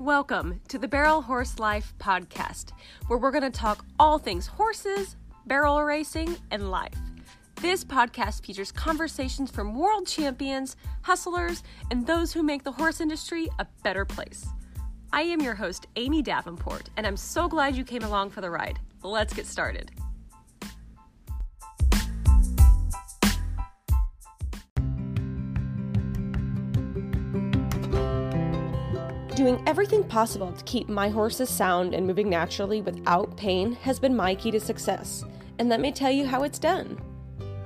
Welcome to the Barrel Horse Life podcast, where we're going to talk all things horses, barrel racing, and life. This podcast features conversations from world champions, hustlers, and those who make the horse industry a better place. I am your host, Amy Davenport, and I'm so glad you came along for the ride. Let's get started. Doing everything possible to keep my horses sound and moving naturally without pain has been my key to success. And let me tell you how it's done.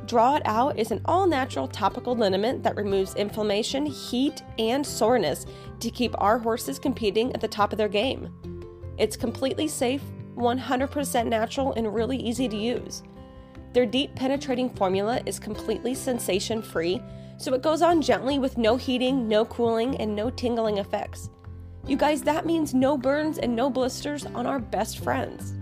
Draw It Out is an all natural topical liniment that removes inflammation, heat, and soreness to keep our horses competing at the top of their game. It's completely safe, 100% natural, and really easy to use. Their deep penetrating formula is completely sensation free, so it goes on gently with no heating, no cooling, and no tingling effects. You guys, that means no burns and no blisters on our best friends.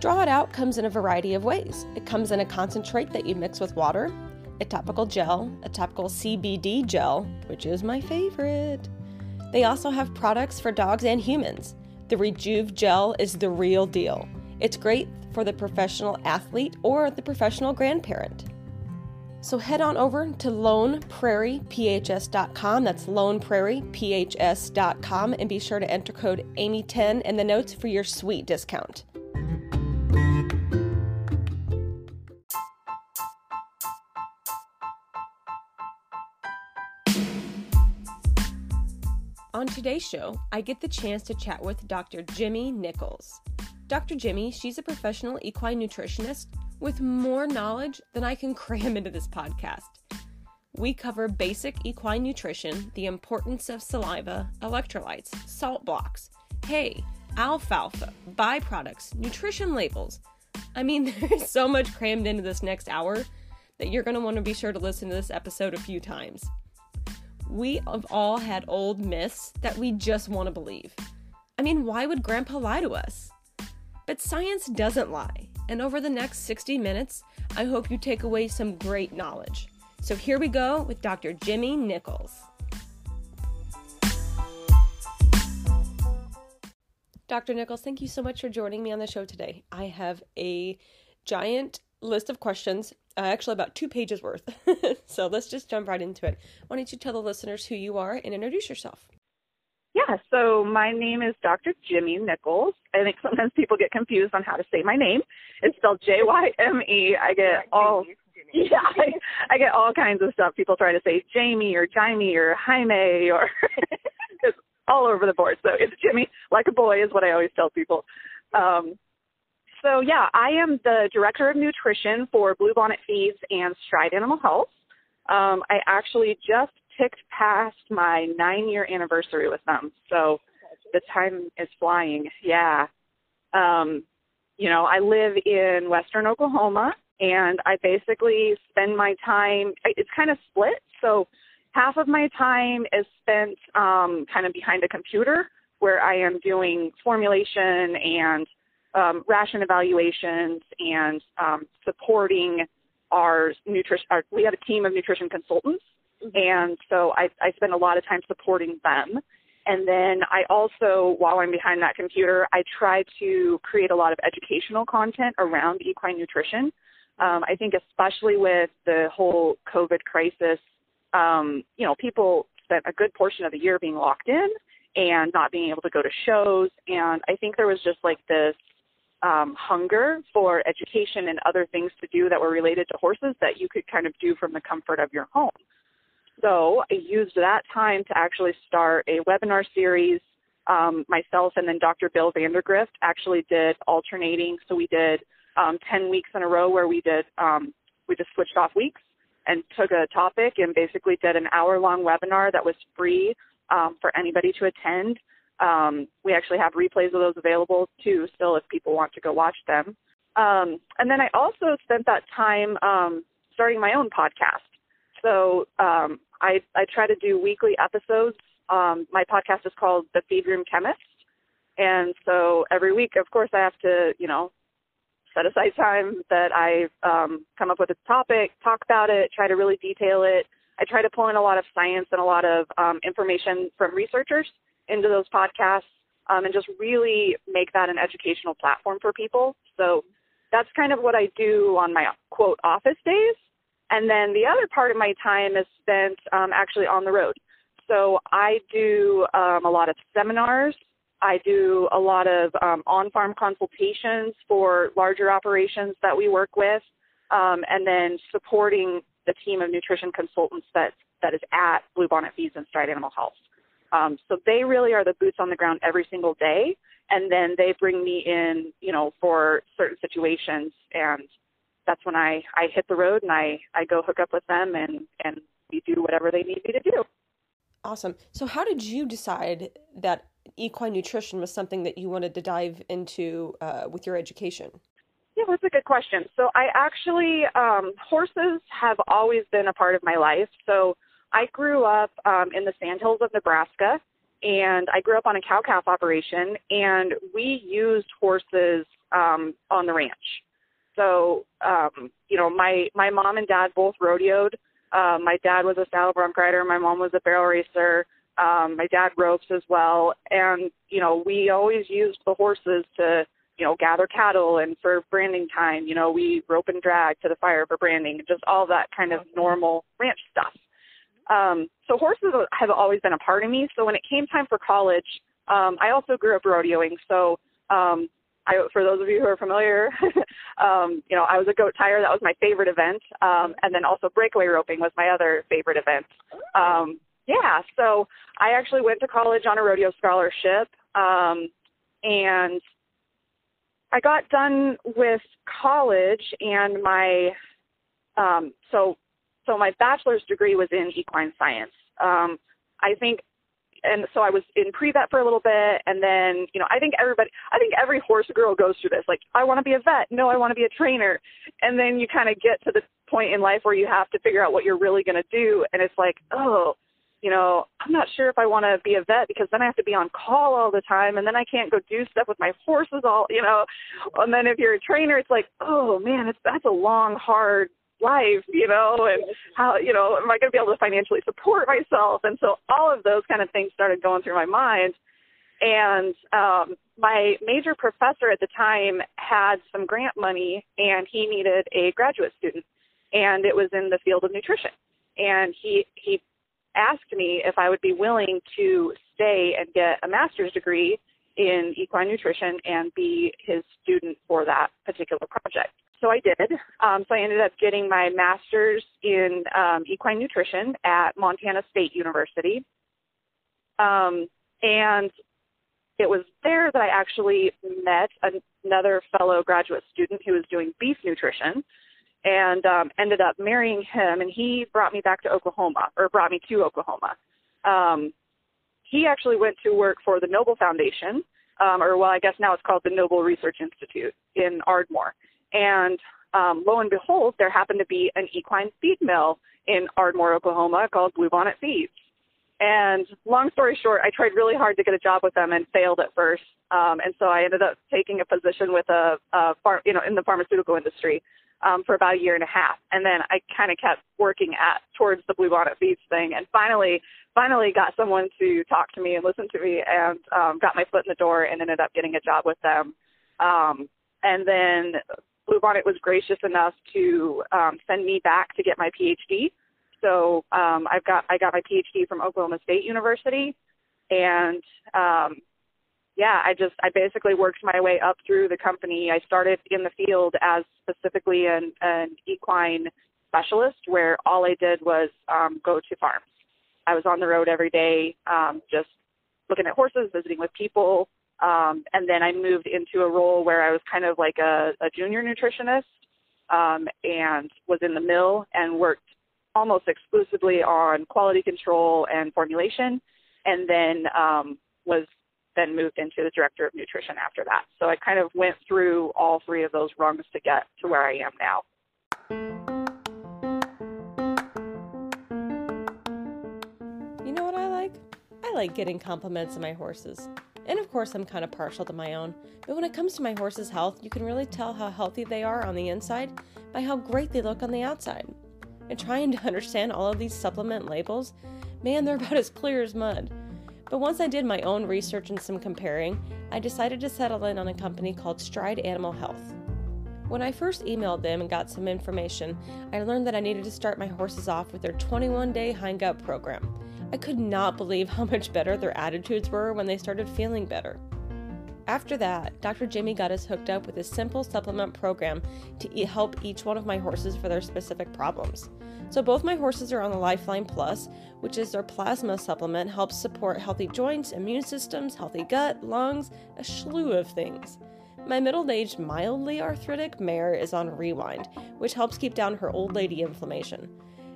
Draw It Out comes in a variety of ways. It comes in a concentrate that you mix with water, a topical gel, a topical CBD gel, which is my favorite. They also have products for dogs and humans. The Rejuve gel is the real deal. It's great for the professional athlete or the professional grandparent. So head on over to loneprairiephs.com. That's loneprairiephs.com and be sure to enter code AMY10 in the notes for your sweet discount. On today's show, I get the chance to chat with Dr. Jyme Nichols. Dr. Jyme, she's a professional equine nutritionist with more knowledge than I can cram into this podcast. We cover basic equine nutrition, the importance of saliva, electrolytes, salt blocks, hay, alfalfa, byproducts, nutrition labels. I mean, there's so much crammed into this next hour that you're going to want to be sure to listen to this episode a few times. We have all had old myths that we just want to believe. I mean, why would Grandpa lie to us? But science doesn't lie, and over the next 60 minutes, I hope you take away some great knowledge. So here we go with Dr. Jyme Nichols. Dr. Nichols, thank you so much for joining me on the show today. I have a giant list of questions, uh, actually about two pages worth. so let's just jump right into it. Why don't you tell the listeners who you are and introduce yourself? Yeah, so my name is Dr. Jyme Nichols. I think sometimes people get confused on how to say my name. It's spelled J Y M E. I get all yeah, I, I get all kinds of stuff. People try to say Jamie or Jaime or Jaime or it's all over the board. So it's Jimmy, like a boy, is what I always tell people. Um, so yeah, I am the director of nutrition for Bluebonnet Feeds and Stride Animal Health. Um, I actually just ticked past my nine year anniversary with them. So the time is flying. Yeah. Um, you know, I live in Western Oklahoma and I basically spend my time, it's kind of split. So half of my time is spent um, kind of behind a computer where I am doing formulation and um, ration evaluations and um, supporting our nutrition. Our, we have a team of nutrition consultants Mm-hmm. And so I, I spend a lot of time supporting them. And then I also, while I'm behind that computer, I try to create a lot of educational content around equine nutrition. Um, I think especially with the whole COVID crisis, um, you know, people spent a good portion of the year being locked in and not being able to go to shows. And I think there was just like this um, hunger for education and other things to do that were related to horses that you could kind of do from the comfort of your home. So I used that time to actually start a webinar series. Um, myself and then Dr. Bill Vandergrift actually did alternating. So we did um, 10 weeks in a row where we did, um, we just switched off weeks and took a topic and basically did an hour long webinar that was free um, for anybody to attend. Um, we actually have replays of those available too, still, if people want to go watch them. Um, and then I also spent that time starting my own podcast. So um, I, I try to do weekly episodes. Um, my podcast is called The Feed Room Chemist. And so every week, of course, I have to, you know, set aside time that I um, come up with a topic, talk about it, try to really detail it. I try to pull in a lot of science and a lot of um, information from researchers into those podcasts um, and just really make that an educational platform for people. So that's kind of what I do on my quote office days. And then the other part of my time is spent um, actually on the road. So I do um, a lot of seminars. I do a lot of um, on farm consultations for larger operations that we work with, um, and then supporting the team of nutrition consultants that, that is at Bluebonnet Feeds and Stride Animal Health. Um, so they really are the boots on the ground every single day, and then they bring me in, you know, for certain situations, and that's when I I hit the road and I I go hook up with them and and we do whatever they need me to do. Awesome. So how did you decide that equine nutrition was something that you wanted to dive into uh, with your education? Yeah, that's a good question. So I actually um, horses have always been a part of my life. So I grew up um, in the sandhills of Nebraska, and I grew up on a cow calf operation, and we used horses um, on the ranch. So, um, you know, my my mom and dad both rodeoed. Uh, my dad was a saddle bronc rider. My mom was a barrel racer. Um, my dad ropes as well, and you know, we always used the horses to, you know, gather cattle and for branding time. You know, we rope and drag to the fire for branding, just all that kind of normal ranch stuff. Um, so horses have always been a part of me. So when it came time for college, um, I also grew up rodeoing. So um, I, for those of you who are familiar, um, you know, I was a goat tire. That was my favorite event. Um, and then also breakaway roping was my other favorite event. Um, yeah, so I actually went to college on a rodeo scholarship. Um, and I got done with college and my, um, so so my bachelor's degree was in equine science. Um, I think, and so I was in pre-vet for a little bit, and then you know I think everybody, I think every horse girl goes through this. Like I want to be a vet, no, I want to be a trainer, and then you kind of get to the point in life where you have to figure out what you're really going to do, and it's like, oh, you know, I'm not sure if I want to be a vet because then I have to be on call all the time and then I can't go do stuff with my horses all, you know. And then if you're a trainer, it's like, oh man, it's that's a long, hard life, you know, and how, you know, am I going to be able to financially support myself? And so all of those kind of things started going through my mind. And um, my major professor at the time had some grant money and he needed a graduate student. And it was in the field of nutrition. And he, he asked me if I would be willing to stay and get a master's degree in equine nutrition and be his student for that particular project so I did. Um, so I ended up getting my master's in um, equine nutrition at Montana State University. Um, and it was there that I actually met another fellow graduate student who was doing beef nutrition and um, ended up marrying him. And he brought me back to Oklahoma, or brought me to Oklahoma. Um, he actually went to work for the Noble Foundation, um, or well, I guess now it's called the Noble Research Institute in Ardmore. And um, lo and behold, there happened to be an equine feed mill in Ardmore, Oklahoma called Bluebonnet Feeds. And long story short, I tried really hard to get a job with them and failed at first. Um, and so I ended up taking a position with a, a farm, you know, in the pharmaceutical industry um, for about a year and a half. And then I kind of kept working at towards the Bluebonnet Feeds thing, and finally, finally got someone to talk to me and listen to me, and um, got my foot in the door, and ended up getting a job with them. Um, and then Bluebonnet was gracious enough to um, send me back to get my PhD. So um, I've got I got my PhD from Oklahoma State University, and um, yeah, I just I basically worked my way up through the company. I started in the field as specifically an, an equine specialist, where all I did was um, go to farms. I was on the road every day, um, just looking at horses, visiting with people, um, and then I moved into a role where I was kind of like a, a junior nutritionist um, and was in the mill and worked almost exclusively on quality control and formulation, and then um, was then moved into the director of nutrition after that. So I kind of went through all three of those rungs to get to where I am now. You know what I like? I like getting compliments on my horses. And of course, I'm kind of partial to my own, but when it comes to my horse's health, you can really tell how healthy they are on the inside by how great they look on the outside. And trying to understand all of these supplement labels, man, they're about as clear as mud. But once I did my own research and some comparing, I decided to settle in on a company called Stride Animal Health. When I first emailed them and got some information, I learned that I needed to start my horses off with their 21 day hind gut program. I could not believe how much better their attitudes were when they started feeling better. After that, Dr. Jyme got us hooked up with a simple supplement program to help each one of my horses for their specific problems. So both my horses are on the Lifeline Plus, which is their plasma supplement, helps support healthy joints, immune systems, healthy gut, lungs, a slew of things. My middle aged, mildly arthritic mare is on Rewind, which helps keep down her old lady inflammation.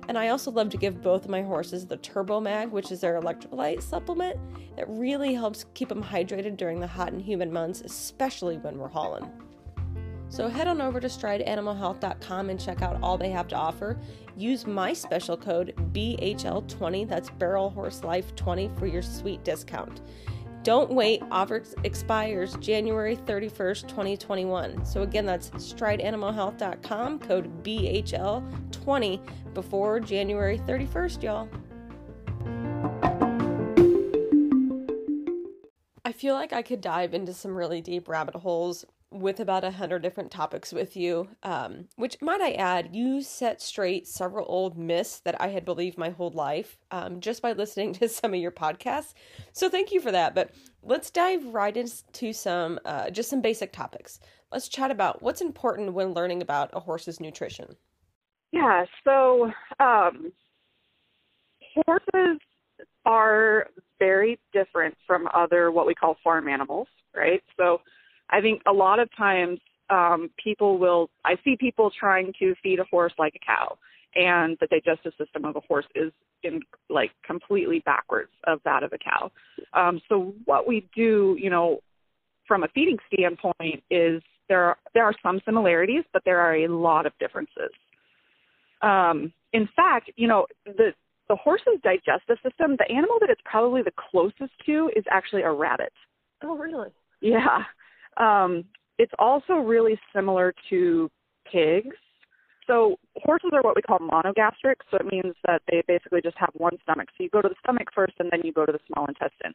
And I also love to give both of my horses the Turbo Mag, which is their electrolyte supplement that really helps keep them hydrated during the hot and humid months, especially when we're hauling. So head on over to strideanimalhealth.com and check out all they have to offer. Use my special code BHL20, that's Barrel Horse Life 20 for your sweet discount. Don't wait, offer expires January 31st, 2021. So again, that's strideanimalhealth.com, code BHL20 before January 31st, y'all. I feel like I could dive into some really deep rabbit holes with about a hundred different topics with you. Um, which might I add, you set straight several old myths that I had believed my whole life um, just by listening to some of your podcasts. So thank you for that. But let's dive right into some uh, just some basic topics. Let's chat about what's important when learning about a horse's nutrition. Yeah. So um, horses are very different from other what we call farm animals, right? So I think a lot of times um, people will, I see people trying to feed a horse like a cow, and the digestive system of a horse is in like completely backwards of that of a cow. Um, so what we do, you know, from a feeding standpoint, is there are, there are some similarities, but there are a lot of differences. Um, in fact, you know, the the horse's digestive system, the animal that it's probably the closest to is actually a rabbit. Oh, really? Yeah. Um, it's also really similar to pigs. So horses are what we call monogastric, so it means that they basically just have one stomach. So you go to the stomach first, and then you go to the small intestine.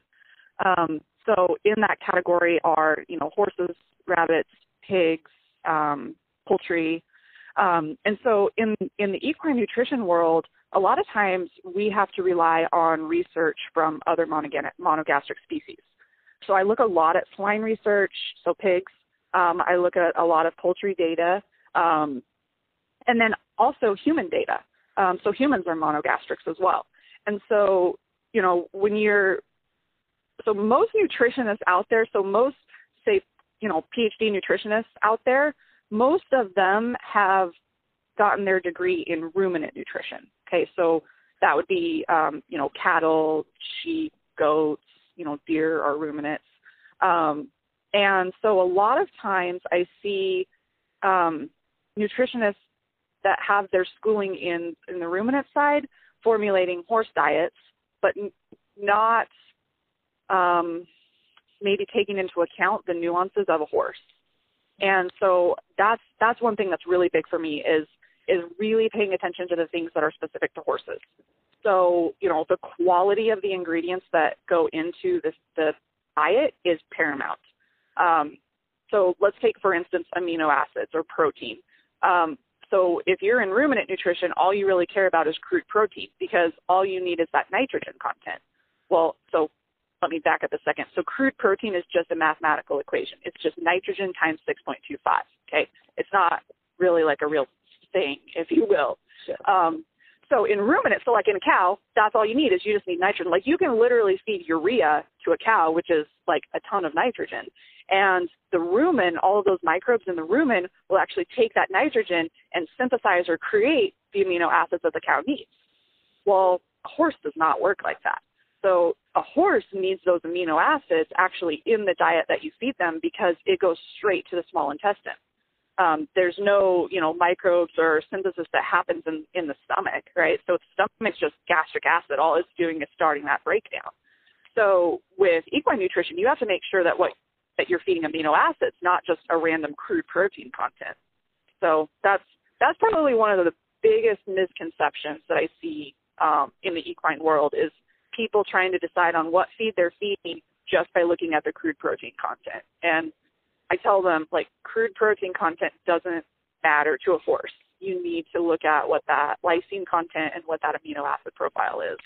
Um, so in that category are you know horses, rabbits, pigs, um, poultry, um, and so in in the equine nutrition world, a lot of times we have to rely on research from other monogastric species. So I look a lot at swine research, so pigs. Um, I look at a lot of poultry data, um, and then also human data. Um, so humans are monogastrics as well. And so, you know, when you're, so most nutritionists out there, so most, say, you know, PhD nutritionists out there, most of them have gotten their degree in ruminant nutrition. Okay, so that would be, um, you know, cattle, sheep, goats, you know, deer are ruminants. Um, and so a lot of times I see um, nutritionists that have their schooling in, in the ruminant side formulating horse diets, but n- not um, maybe taking into account the nuances of a horse. And so that's that's one thing that's really big for me is is really paying attention to the things that are specific to horses. So, you know, the quality of the ingredients that go into this the diet is paramount. Um, so let's take, for instance, amino acids or protein. Um, so if you're in ruminant nutrition, all you really care about is crude protein because all you need is that nitrogen content. Well, so let me back up a second. So crude protein is just a mathematical equation. It's just nitrogen times 6.25. Okay, it's not really like a real thing, if you will. Um, so in ruminants, so like in a cow, that's all you need is you just need nitrogen. Like you can literally feed urea to a cow, which is like a ton of nitrogen. And the rumen, all of those microbes in the rumen will actually take that nitrogen and synthesize or create the amino acids that the cow needs. Well, a horse does not work like that. So a horse needs those amino acids actually in the diet that you feed them because it goes straight to the small intestine um, there's no you know microbes or synthesis that happens in in the stomach, right? So the stomach's just gastric acid. All it's doing is starting that breakdown. So with equine nutrition, you have to make sure that what that you're feeding amino acids, not just a random crude protein content. So that's that's probably one of the biggest misconceptions that I see um, in the equine world is people trying to decide on what feed they're feeding just by looking at the crude protein content. And I tell them like crude protein content doesn't matter to a horse. You need to look at what that lysine content and what that amino acid profile is.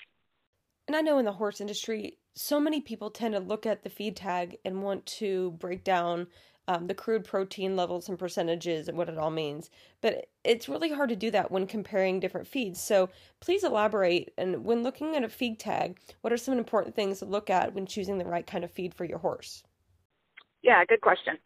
And I know in the horse industry, so many people tend to look at the feed tag and want to break down um, the crude protein levels and percentages and what it all means. But it's really hard to do that when comparing different feeds. So please elaborate. And when looking at a feed tag, what are some important things to look at when choosing the right kind of feed for your horse? Yeah, good question.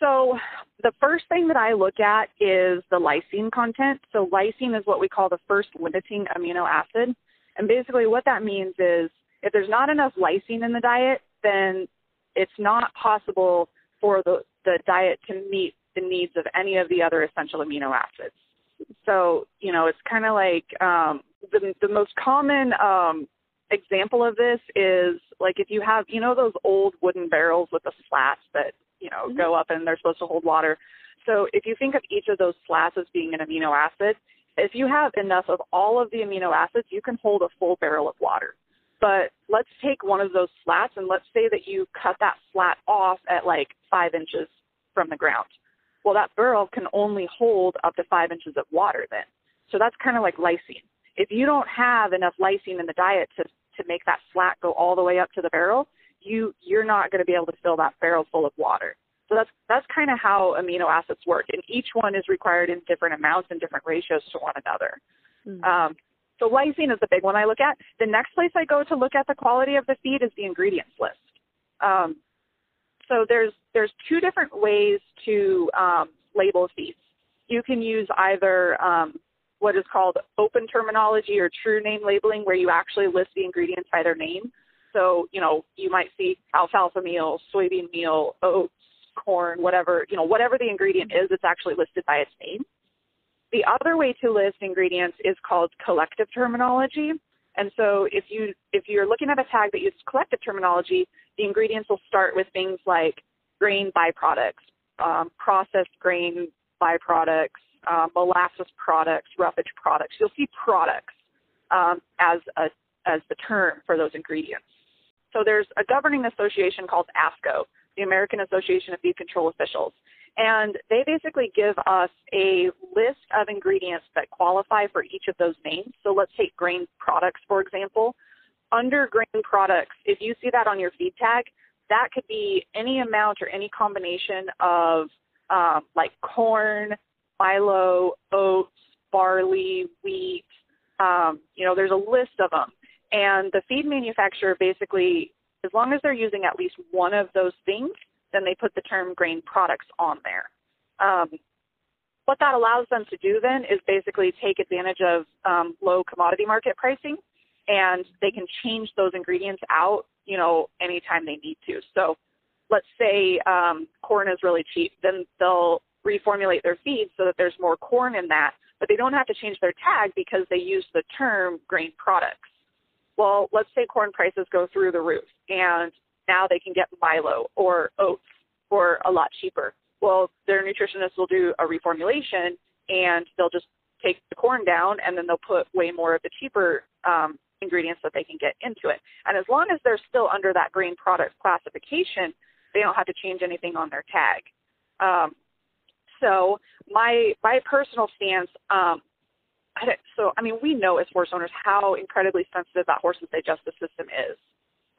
So the first thing that I look at is the lysine content. So lysine is what we call the first limiting amino acid. And basically what that means is if there's not enough lysine in the diet, then it's not possible for the, the diet to meet the needs of any of the other essential amino acids. So, you know, it's kind of like um, the, the most common um, example of this is like if you have, you know, those old wooden barrels with the slats that, you know, mm-hmm. go up and they're supposed to hold water. So if you think of each of those slats as being an amino acid, if you have enough of all of the amino acids, you can hold a full barrel of water. But let's take one of those slats and let's say that you cut that slat off at like five inches from the ground. Well, that barrel can only hold up to five inches of water then. So that's kind of like lysine. If you don't have enough lysine in the diet to, to make that slat go all the way up to the barrel, you, you're not going to be able to fill that barrel full of water. So that's that's kind of how amino acids work, and each one is required in different amounts and different ratios to one another. Mm-hmm. Um, so lysine is the big one I look at. The next place I go to look at the quality of the feed is the ingredients list. Um, so there's there's two different ways to um, label feeds. You can use either um, what is called open terminology or true name labeling, where you actually list the ingredients by their name. So you know you might see alfalfa meal, soybean meal, oats, corn, whatever you know whatever the ingredient is, it's actually listed by its name. The other way to list ingredients is called collective terminology. And so if you if you're looking at a tag that uses collective terminology, the ingredients will start with things like grain byproducts, um, processed grain byproducts, uh, molasses products, roughage products. You'll see products um, as a as the term for those ingredients. So there's a governing association called AAFCO, the American Association of Feed Control Officials, and they basically give us a list of ingredients that qualify for each of those names. So let's take grain products, for example. Under grain products, if you see that on your feed tag, that could be any amount or any combination of um, like corn, milo, oats, barley, wheat. Um, you know, there's a list of them. And the feed manufacturer basically, as long as they're using at least one of those things, then they put the term grain products on there. Um, what that allows them to do then is basically take advantage of um, low commodity market pricing, and they can change those ingredients out, you know, anytime they need to. So, let's say um, corn is really cheap, then they'll reformulate their feed so that there's more corn in that, but they don't have to change their tag because they use the term grain products. Well, let's say corn prices go through the roof, and now they can get Milo or oats for a lot cheaper. Well, their nutritionist will do a reformulation and they'll just take the corn down and then they'll put way more of the cheaper um, ingredients that they can get into it. And as long as they're still under that grain product classification, they don't have to change anything on their tag. Um, so my my personal stance, um, I so I mean we know as horse owners how incredibly sensitive that horse's digestive system is.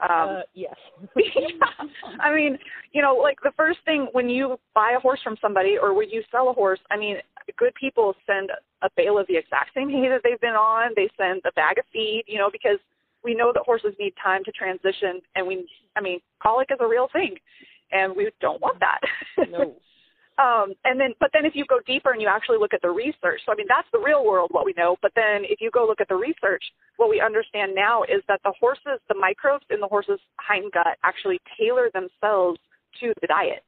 Um, uh, yes. yeah. I mean, you know, like the first thing when you buy a horse from somebody or when you sell a horse, I mean, good people send a bale of the exact same hay that they've been on. They send a bag of feed, you know, because we know that horses need time to transition. And we, I mean, colic is a real thing, and we don't want that. No. Um, and then, but then if you go deeper and you actually look at the research, so I mean, that's the real world, what we know. But then if you go look at the research, what we understand now is that the horses, the microbes in the horse's hind gut actually tailor themselves to the diet.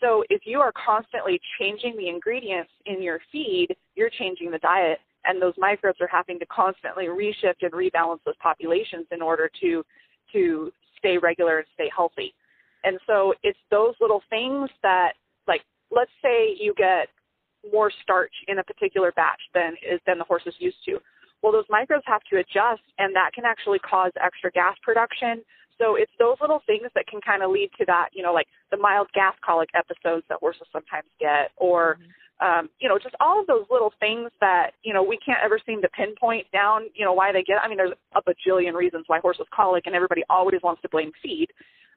So if you are constantly changing the ingredients in your feed, you're changing the diet, and those microbes are having to constantly reshift and rebalance those populations in order to to stay regular and stay healthy. And so it's those little things that let's say you get more starch in a particular batch than is than the horse is used to. Well, those microbes have to adjust, and that can actually cause extra gas production. So it's those little things that can kind of lead to that, you know, like the mild gas colic episodes that horses sometimes get, or mm-hmm um, you know, just all of those little things that, you know, we can't ever seem to pinpoint down, you know, why they get. I mean, there's a bajillion reasons why horses colic, and everybody always wants to blame feed.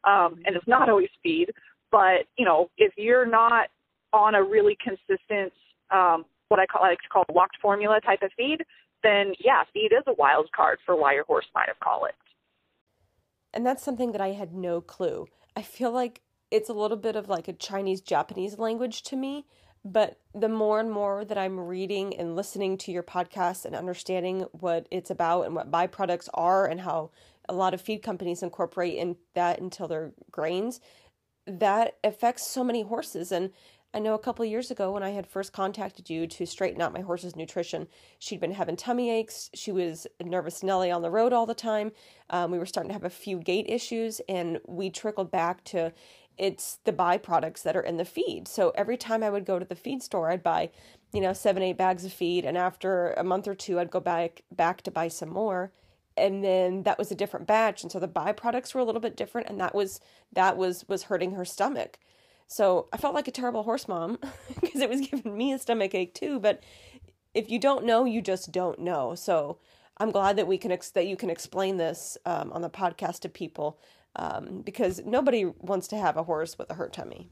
Um, and it's not always feed. But, you know, if you're not on a really consistent, um, what I call, I like to call locked formula type of feed, then yeah, feed is a wild card for why your horse might have colicked. And that's something that I had no clue. I feel like it's a little bit of like a Chinese Japanese language to me but the more and more that I'm reading and listening to your podcast and understanding what it's about and what byproducts are and how a lot of feed companies incorporate in that until their grains, that affects so many horses. And I know a couple years ago when I had first contacted you to straighten out my horse's nutrition, she'd been having tummy aches. She was nervous Nelly on the road all the time. Um, we were starting to have a few gait issues, and we trickled back to it's the byproducts that are in the feed. So every time I would go to the feed store, I'd buy, you know, seven, eight bags of feed. And after a month or two, I'd go back, back to buy some more. And then that was a different batch. And so the byproducts were a little bit different. And that was, that was, was hurting her stomach. So I felt like a terrible horse mom because it was giving me a stomach ache too. But if you don't know, you just don't know. So I'm glad that we can, ex- that you can explain this um, on the podcast to people um, because nobody wants to have a horse with a hurt tummy.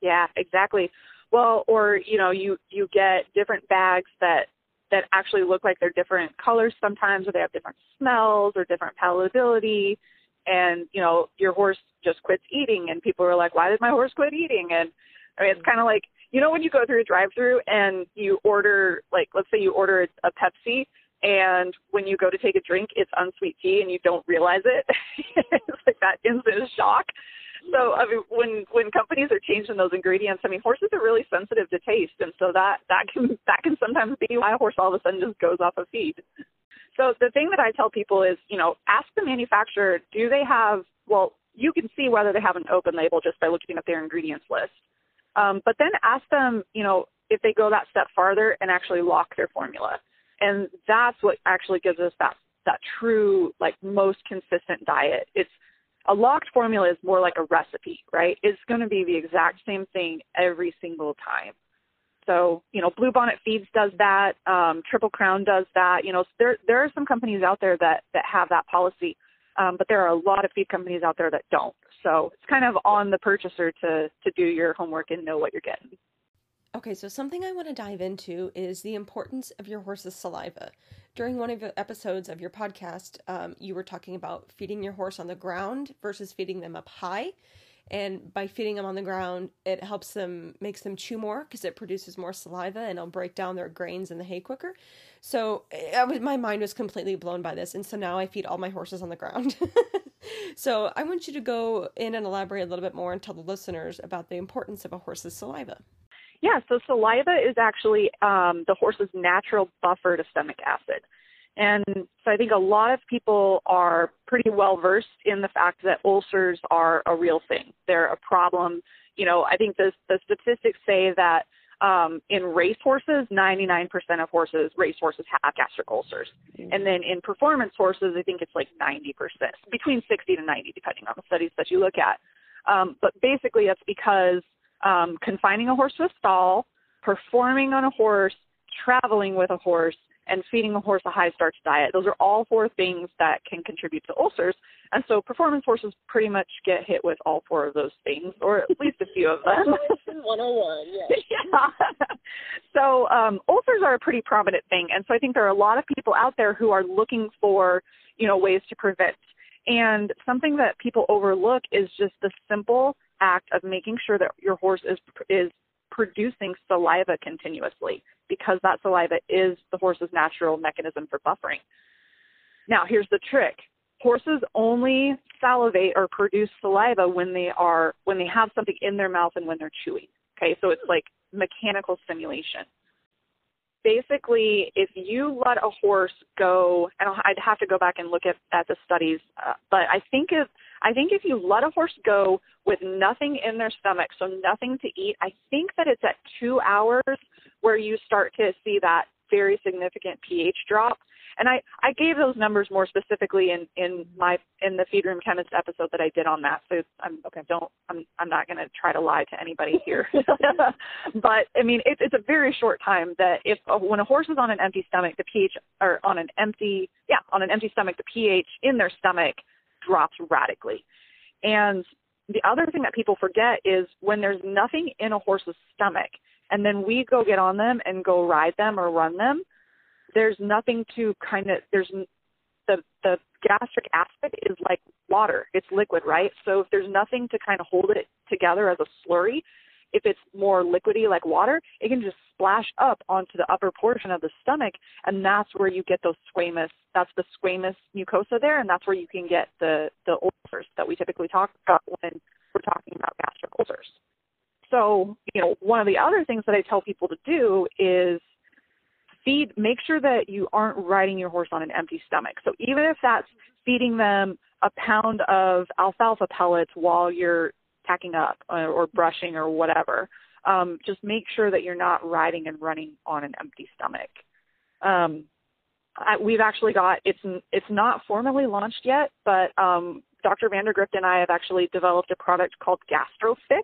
Yeah, exactly. Well, or you know, you you get different bags that that actually look like they're different colors sometimes, or they have different smells or different palatability, and you know, your horse just quits eating, and people are like, "Why did my horse quit eating?" And I mean, it's kind of like you know when you go through a drive-through and you order like let's say you order a Pepsi and when you go to take a drink, it's unsweet tea, and you don't realize it. it's like that instant shock. So I mean, when when companies are changing those ingredients, I mean, horses are really sensitive to taste, and so that that can that can sometimes be why a horse all of a sudden just goes off a feed. So the thing that I tell people is, you know, ask the manufacturer, do they have? Well, you can see whether they have an open label just by looking at their ingredients list. Um, but then ask them, you know, if they go that step farther and actually lock their formula and that's what actually gives us that that true like most consistent diet it's a locked formula is more like a recipe right it's going to be the exact same thing every single time so you know bluebonnet feeds does that um, triple crown does that you know there there are some companies out there that that have that policy um, but there are a lot of feed companies out there that don't so it's kind of on the purchaser to to do your homework and know what you're getting Okay, so something I want to dive into is the importance of your horse's saliva. During one of the episodes of your podcast, um, you were talking about feeding your horse on the ground versus feeding them up high. And by feeding them on the ground, it helps them, makes them chew more because it produces more saliva and it'll break down their grains in the hay quicker. So was, my mind was completely blown by this. And so now I feed all my horses on the ground. so I want you to go in and elaborate a little bit more and tell the listeners about the importance of a horse's saliva. Yeah, so saliva is actually um, the horse's natural buffer to stomach acid. And so I think a lot of people are pretty well versed in the fact that ulcers are a real thing. They're a problem. You know, I think the, the statistics say that um, in race horses, 99% of horses, race horses have gastric ulcers. Mm-hmm. And then in performance horses, I think it's like 90%, between 60 to 90, depending on the studies that you look at. Um, but basically, that's because um, confining a horse to a stall, performing on a horse, traveling with a horse, and feeding a horse a high starch diet. Those are all four things that can contribute to ulcers. And so performance horses pretty much get hit with all four of those things, or at least a few of them. 101, yes. yeah. so um, ulcers are a pretty prominent thing. And so I think there are a lot of people out there who are looking for, you know, ways to prevent. And something that people overlook is just the simple act of making sure that your horse is is producing saliva continuously because that saliva is the horse's natural mechanism for buffering. Now, here's the trick. Horses only salivate or produce saliva when they are when they have something in their mouth and when they're chewing. Okay? So it's like mechanical stimulation. Basically, if you let a horse go, and I'd have to go back and look at, at the studies, uh, but I think if I think if you let a horse go with nothing in their stomach, so nothing to eat, I think that it's at two hours where you start to see that very significant pH drop. And I I gave those numbers more specifically in in my in the feed room chemist episode that I did on that. So I'm okay. Don't I'm I'm not going to try to lie to anybody here. but I mean, it's it's a very short time that if uh, when a horse is on an empty stomach, the pH or on an empty yeah on an empty stomach, the pH in their stomach drops radically. And the other thing that people forget is when there's nothing in a horse's stomach and then we go get on them and go ride them or run them, there's nothing to kind of there's the the gastric acid is like water. It's liquid, right? So if there's nothing to kind of hold it together as a slurry, if it's more liquidy like water, it can just splash up onto the upper portion of the stomach, and that's where you get those squamous. That's the squamous mucosa there, and that's where you can get the the ulcers that we typically talk about when we're talking about gastric ulcers. So, you know, one of the other things that I tell people to do is feed. Make sure that you aren't riding your horse on an empty stomach. So even if that's feeding them a pound of alfalfa pellets while you're tacking up or, or brushing or whatever. Um, just make sure that you're not riding and running on an empty stomach. Um, I, we've actually got it's it's not formally launched yet, but um, Dr. Vandergrift and I have actually developed a product called GastroPhix,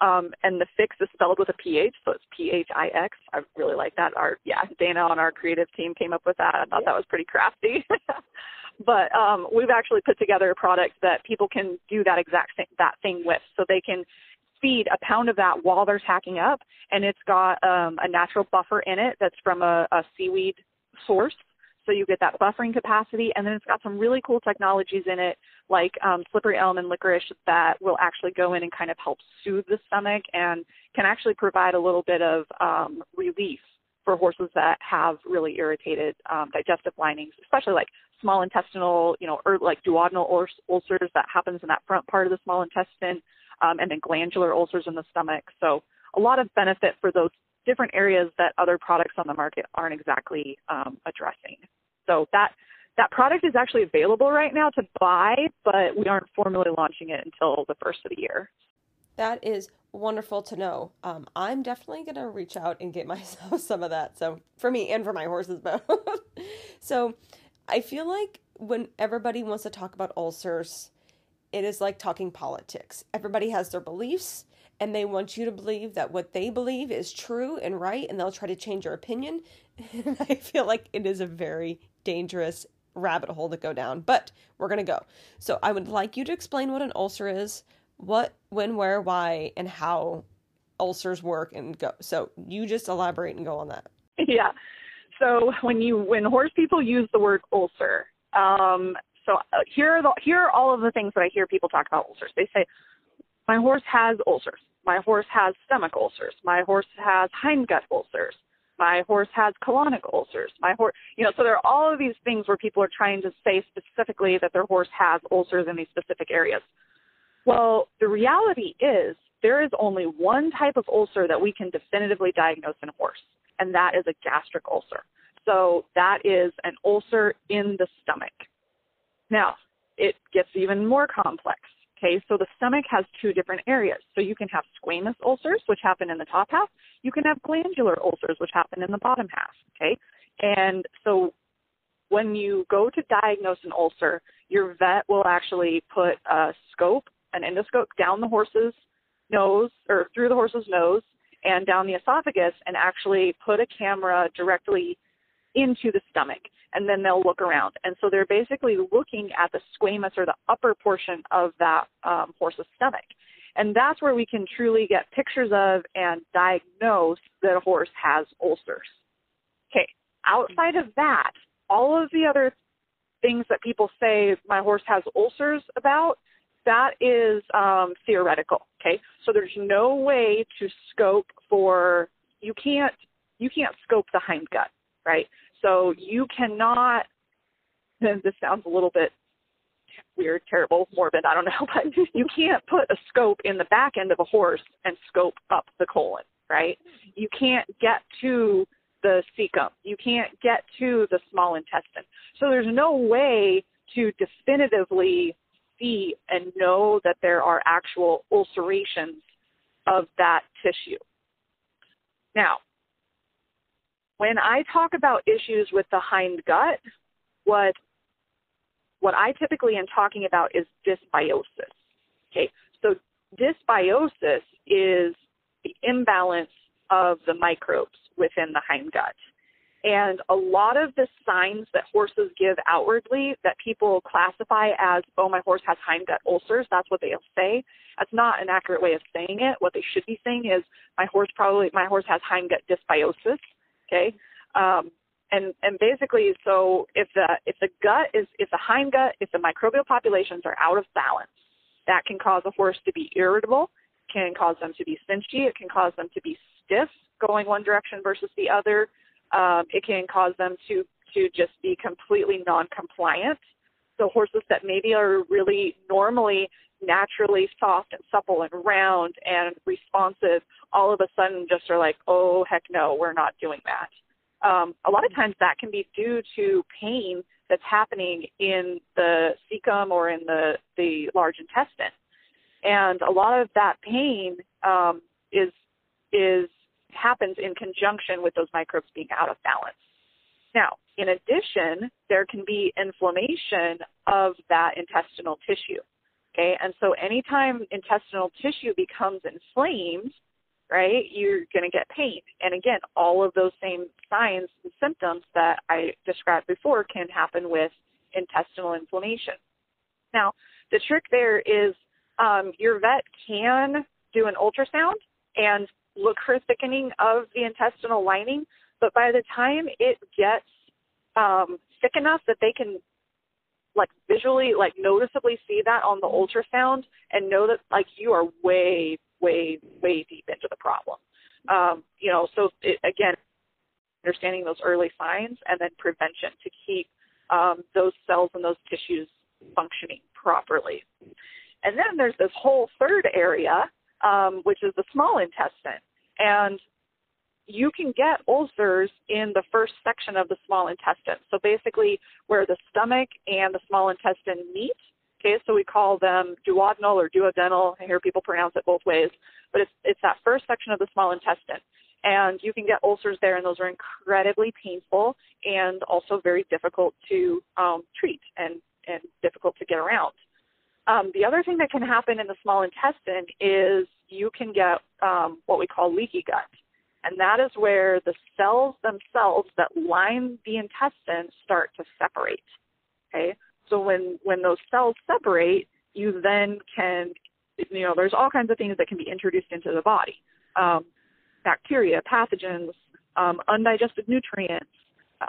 um, and the fix is spelled with a PH, so it's P H I X. I really like that. Our yeah, Dana on our creative team came up with that. I thought yeah. that was pretty crafty. but um, we've actually put together a product that people can do that exact thing, that thing with. So they can feed a pound of that while they're tacking up, and it's got um, a natural buffer in it that's from a, a seaweed source. So you get that buffering capacity, and then it's got some really cool technologies in it, like um, slippery elm and licorice, that will actually go in and kind of help soothe the stomach and can actually provide a little bit of um, relief for horses that have really irritated um, digestive linings, especially like small intestinal, you know, or like duodenal ulcers that happens in that front part of the small intestine, um, and then glandular ulcers in the stomach. So a lot of benefit for those different areas that other products on the market aren't exactly um, addressing. So that that product is actually available right now to buy, but we aren't formally launching it until the first of the year. That is wonderful to know. Um, I'm definitely going to reach out and get myself some of that. So for me and for my horses both. so I feel like when everybody wants to talk about ulcers, it is like talking politics. Everybody has their beliefs and they want you to believe that what they believe is true and right and they'll try to change your opinion. And I feel like it is a very dangerous rabbit hole to go down, but we're going to go. So I would like you to explain what an ulcer is, what, when, where, why, and how ulcers work and go. So you just elaborate and go on that. Yeah so when you when horse people use the word ulcer, um, so uh, here are the, here are all of the things that I hear people talk about ulcers. They say, my horse has ulcers. My horse has stomach ulcers. My horse has hindgut ulcers. My horse has colonic ulcers. My horse, you know, so there are all of these things where people are trying to say specifically that their horse has ulcers in these specific areas. Well, the reality is there is only one type of ulcer that we can definitively diagnose in a horse, and that is a gastric ulcer. So that is an ulcer in the stomach. Now, it gets even more complex. Okay, so the stomach has two different areas. So you can have squamous ulcers, which happen in the top half. You can have glandular ulcers, which happen in the bottom half. Okay, and so when you go to diagnose an ulcer, your vet will actually put a scope, an endoscope, down the horse's nose or through the horse's nose and down the esophagus and actually put a camera directly into the stomach and then they'll look around. And so they're basically looking at the squamous or the upper portion of that um, horse's stomach. And that's where we can truly get pictures of and diagnose that a horse has ulcers. Okay, outside of that, all of the other things that people say my horse has ulcers about, that is um, theoretical. Okay, so there's no way to scope for you can't you can't scope the hindgut, right? So you cannot. This sounds a little bit weird, terrible, morbid. I don't know, but you can't put a scope in the back end of a horse and scope up the colon, right? You can't get to the cecum. You can't get to the small intestine. So there's no way to definitively see and know that there are actual ulcerations of that tissue. Now, when I talk about issues with the hind gut, what what I typically am talking about is dysbiosis. Okay, so dysbiosis is the imbalance of the microbes within the hind gut. And a lot of the signs that horses give outwardly that people classify as, oh, my horse has hindgut ulcers, that's what they'll say. That's not an accurate way of saying it. What they should be saying is, my horse probably, my horse has hindgut dysbiosis. Okay. Um, and, and basically, so if the, if the gut is, if the hind gut if the microbial populations are out of balance, that can cause a horse to be irritable, can cause them to be cinchy, it can cause them to be stiff going one direction versus the other um, it can cause them to to just be completely non-compliant. So horses that maybe are really normally naturally soft and supple and round and responsive, all of a sudden just are like, oh heck no, we're not doing that. Um, a lot of times that can be due to pain that's happening in the cecum or in the the large intestine, and a lot of that pain um, is is happens in conjunction with those microbes being out of balance. Now, in addition, there can be inflammation of that intestinal tissue. Okay, and so anytime intestinal tissue becomes inflamed, right, you're going to get pain. And again, all of those same signs and symptoms that I described before can happen with intestinal inflammation. Now, the trick there is um, your vet can do an ultrasound and look for thickening of the intestinal lining, but by the time it gets um, thick enough that they can like visually like noticeably see that on the ultrasound and know that like you are way way way deep into the problem um, you know so it, again understanding those early signs and then prevention to keep um, those cells and those tissues functioning properly and then there's this whole third area um, which is the small intestine. And you can get ulcers in the first section of the small intestine. So basically, where the stomach and the small intestine meet. Okay, so we call them duodenal or duodenal. I hear people pronounce it both ways, but it's it's that first section of the small intestine, and you can get ulcers there, and those are incredibly painful and also very difficult to um, treat and and difficult to get around. Um, the other thing that can happen in the small intestine is you can get um, what we call leaky gut. And that is where the cells themselves that line the intestine start to separate. Okay? So when, when those cells separate, you then can, you know, there's all kinds of things that can be introduced into the body. Um, bacteria, pathogens, um, undigested nutrients.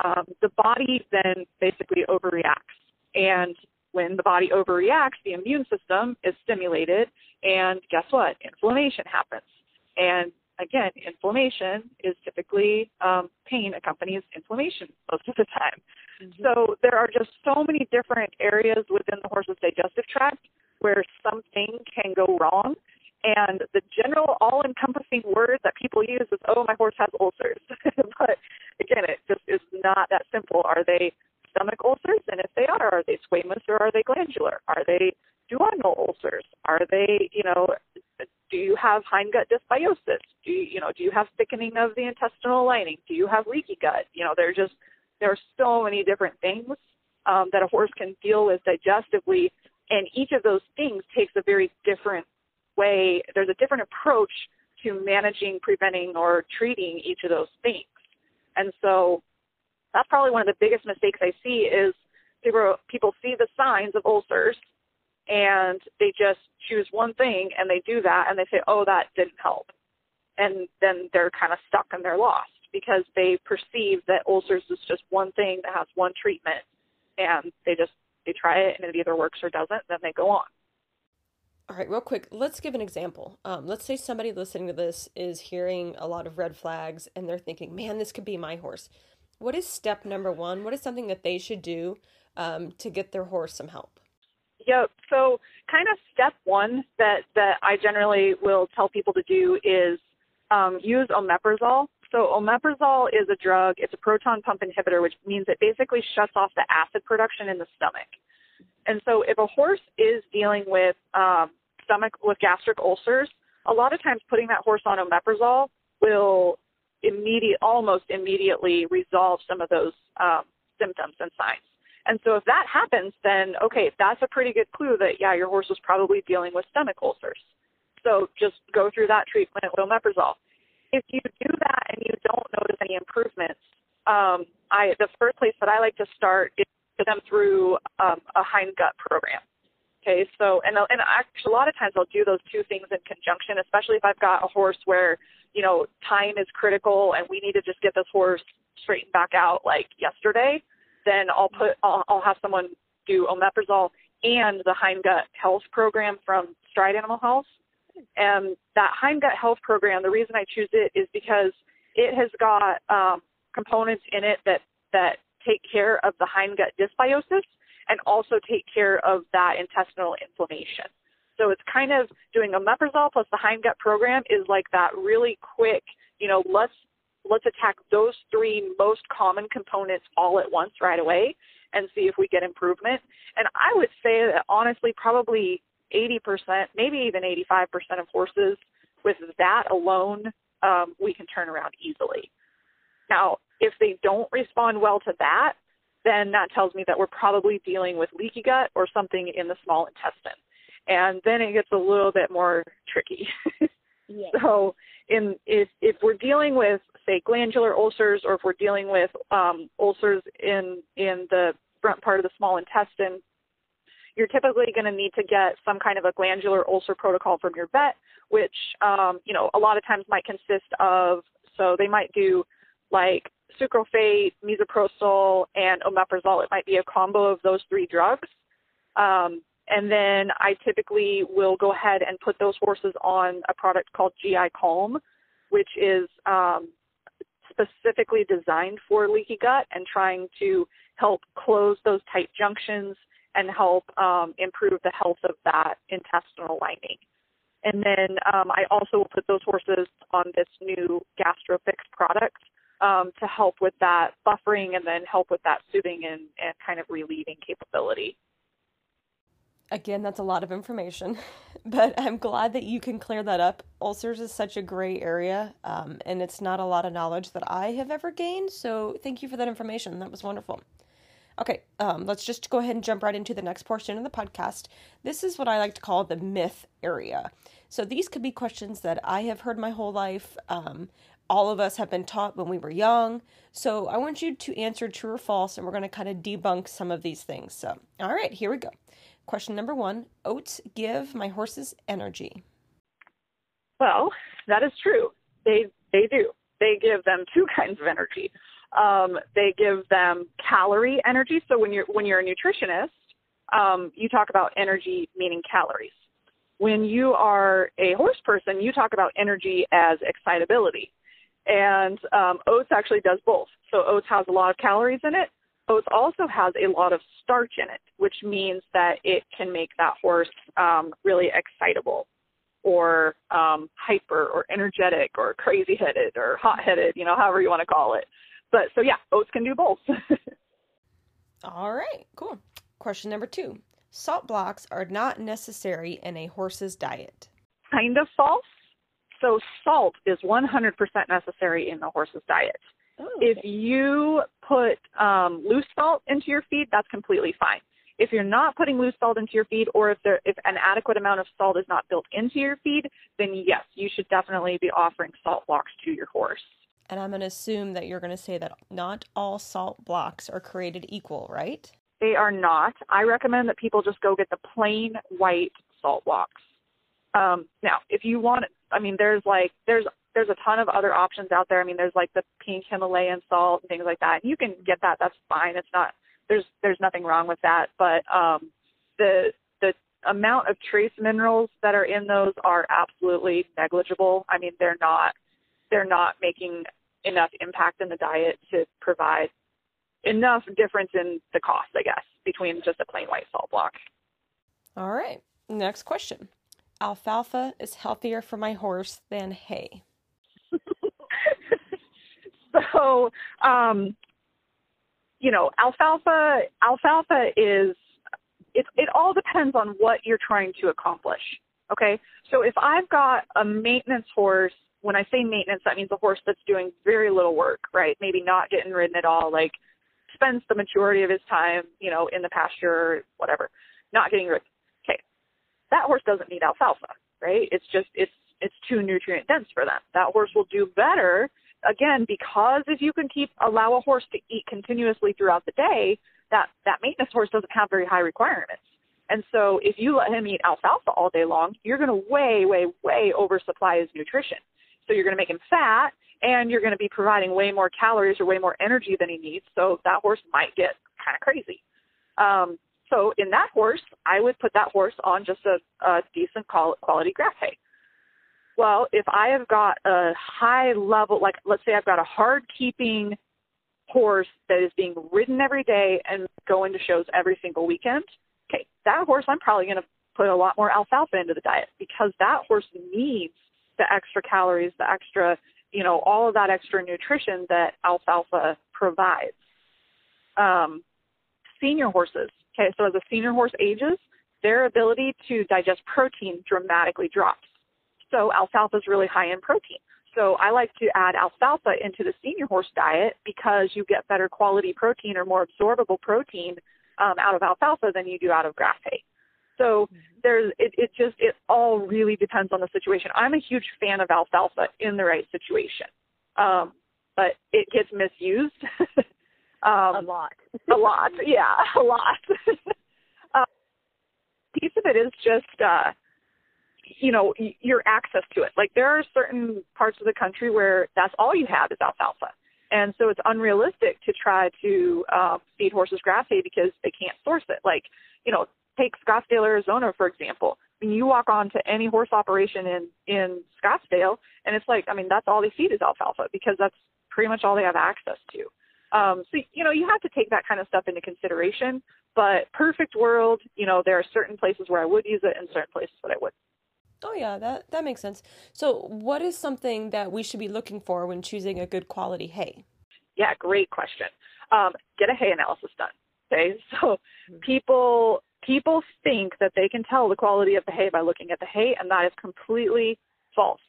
Um, the body then basically overreacts. And when the body overreacts, the immune system is stimulated, and guess what? Inflammation happens. And again, inflammation is typically um, pain accompanies inflammation most of the time. Mm-hmm. So there are just so many different areas within the horse's digestive tract where something can go wrong. And the general all encompassing word that people use is, oh, my horse has ulcers. but again, it just is not that simple. Are they stomach ulcers? And if they are, are they squamous or are they glandular? Are they duodenal ulcers? Are they, you know, do you have hindgut dysbiosis? Do you, you know, do you have thickening of the intestinal lining? Do you have leaky gut? You know, there's just there are so many different things um, that a horse can deal with digestively, and each of those things takes a very different way. There's a different approach to managing, preventing, or treating each of those things. And so that's probably one of the biggest mistakes I see is people people see the signs of ulcers and they just choose one thing and they do that and they say, oh, that didn't help. And then they're kind of stuck and they're lost because they perceive that ulcers is just one thing that has one treatment and they just they try it and it either works or doesn't, then they go on. All right, real quick, let's give an example. Um, let's say somebody listening to this is hearing a lot of red flags and they're thinking, man, this could be my horse. What is step number one? What is something that they should do um, to get their horse some help? Yep. So, kind of step one that that I generally will tell people to do is um, use omeprazole. So, omeprazole is a drug. It's a proton pump inhibitor, which means it basically shuts off the acid production in the stomach. And so, if a horse is dealing with um, stomach with gastric ulcers, a lot of times putting that horse on omeprazole will immediate, almost immediately resolve some of those um, symptoms and signs. And so if that happens, then okay, that's a pretty good clue that yeah, your horse was probably dealing with stomach ulcers. So just go through that treatment with omeprazole. If you do that and you don't notice any improvements, um, I the first place that I like to start is to them through um, a hind gut program. Okay, so and and actually a lot of times I'll do those two things in conjunction, especially if I've got a horse where you know time is critical and we need to just get this horse straightened back out like yesterday. Then I'll put I'll, I'll have someone do omeprazole and the hind gut health program from Stride Animal Health. And that hind gut health program, the reason I choose it is because it has got um, components in it that that take care of the hind gut dysbiosis and also take care of that intestinal inflammation. So it's kind of doing omeprazole plus the hind gut program is like that really quick, you know, let's let's attack those three most common components all at once right away and see if we get improvement. And I would say that honestly probably 80%, maybe even 85% of horses with that alone um, we can turn around easily. Now, if they don't respond well to that, then that tells me that we're probably dealing with leaky gut or something in the small intestine. And then it gets a little bit more tricky. yes. So, in if if we're dealing with say glandular ulcers or if we're dealing with um, ulcers in in the front part of the small intestine, you're typically going to need to get some kind of a glandular ulcer protocol from your vet, which um, you know a lot of times might consist of so they might do like sucralfate, misoprostol, and omeprazole. It might be a combo of those three drugs. Um, and then I typically will go ahead and put those horses on a product called GI Calm, which is um, specifically designed for leaky gut and trying to help close those tight junctions and help um, improve the health of that intestinal lining. And then um, I also will put those horses on this new GastroPhix product um, to help with that buffering and then help with that soothing and, and kind of relieving capability. Again, that's a lot of information, but I'm glad that you can clear that up. Ulcers is such a gray area, um, and it's not a lot of knowledge that I have ever gained. So, thank you for that information. That was wonderful. Okay, um, let's just go ahead and jump right into the next portion of the podcast. This is what I like to call the myth area. So, these could be questions that I have heard my whole life, um, all of us have been taught when we were young. So I want you to answer true or false, and we're going to kind of debunk some of these things. So, all right, here we go. Question number one Oats give my horses energy. Well, that is true. They they do. They give them two kinds of energy. Um, they give them calorie energy. So when you're when you're a nutritionist, um, you talk about energy meaning calories. When you are a horse person, you talk about energy as excitability. And um, oats actually does both. So oats has a lot of calories in it. Oats also has a lot of starch in it, which means that it can make that horse um, really excitable or um, hyper or energetic or crazy headed or hot headed, you know, however you want to call it. But so yeah, oats can do both. All right, cool. Question number two Salt blocks are not necessary in a horse's diet. Kind of false. So salt is 100% necessary in the horse's diet. Oh, If you put um, loose salt into your feed, that's completely fine. If you're not putting loose salt into your feed, or if there if an adequate amount of salt is not built into your feed, then yes, you should definitely be offering salt blocks to your horse. And I'm going to assume that you're going to say that not all salt blocks are created equal, right? They are not. I recommend that people just go get the plain white salt blocks. Um, now, if you want, I mean, there's like there's there's a ton of other options out there. I mean, there's like the pink Himalayan salt and things like that. And You can get that. That's fine. It's not there's there's nothing wrong with that. But um, the the amount of trace minerals that are in those are absolutely negligible. I mean, they're not they're not making enough impact in the diet to provide enough difference in the cost, I guess, between just a plain white salt block. All right. Next question. Alfalfa is healthier for my horse than hay. So, um, you know, alfalfa alfalfa is it it all depends on what you're trying to accomplish. Okay? So if I've got a maintenance horse when I say maintenance, that means a horse that's doing very little work, right? Maybe not getting ridden at all, like spends the majority of his time, you know, in the pasture whatever, not getting ridden. Okay, that horse doesn't need alfalfa, right? It's just it's it's too nutrient dense for them. That horse will do better again because if you can keep allow a horse to eat continuously throughout the day, that that maintenance horse doesn't have very high requirements. And so if you let him eat alfalfa all day long, you're going to way, way, way oversupply his nutrition. So you're going to make him fat and you're going to be providing way more calories or way more energy than he needs. So that horse might get kind of crazy. Um, so in that horse, I would put that horse on just a, a decent quality grass hay. Well, if I have got a high level, like let's say I've got a hard keeping horse that is being ridden every day and going to shows every single weekend, okay, that horse I'm probably going to put a lot more alfalfa into the diet because that horse needs the extra calories, the extra, you know, all of that extra nutrition that alfalfa provides. Um, senior horses, okay, so as a senior horse ages, their ability to digest protein dramatically drops. So alfalfa is really high in protein. So I like to add alfalfa into the senior horse diet because you get better quality protein or more absorbable protein um, out of alfalfa than you do out of grass hay. So mm-hmm. there's it, it just it all really depends on the situation. I'm a huge fan of alfalfa in the right situation, um, but it gets misused um, a lot. a lot, yeah, a lot. uh, piece of it is just uh, you know your access to it. Like there are certain parts of the country where that's all you have is alfalfa. And so it's unrealistic to try to uh, feed horses grass hay because they can't source it. Like, you know, take Scottsdale, Arizona, for example. Mean, you walk on to any horse operation in in Scottsdale, and it's like, I mean, that's all they feed is alfalfa because that's pretty much all they have access to. Um, so you know, you have to take that kind of stuff into consideration. But perfect world, you know, there are certain places where I would use it and certain places that I wouldn't. Oh yeah, that that makes sense. So, what is something that we should be looking for when choosing a good quality hay? Yeah, great question. Um, get a hay analysis done. Okay, so mm-hmm. people people think that they can tell the quality of the hay by looking at the hay, and that is completely false.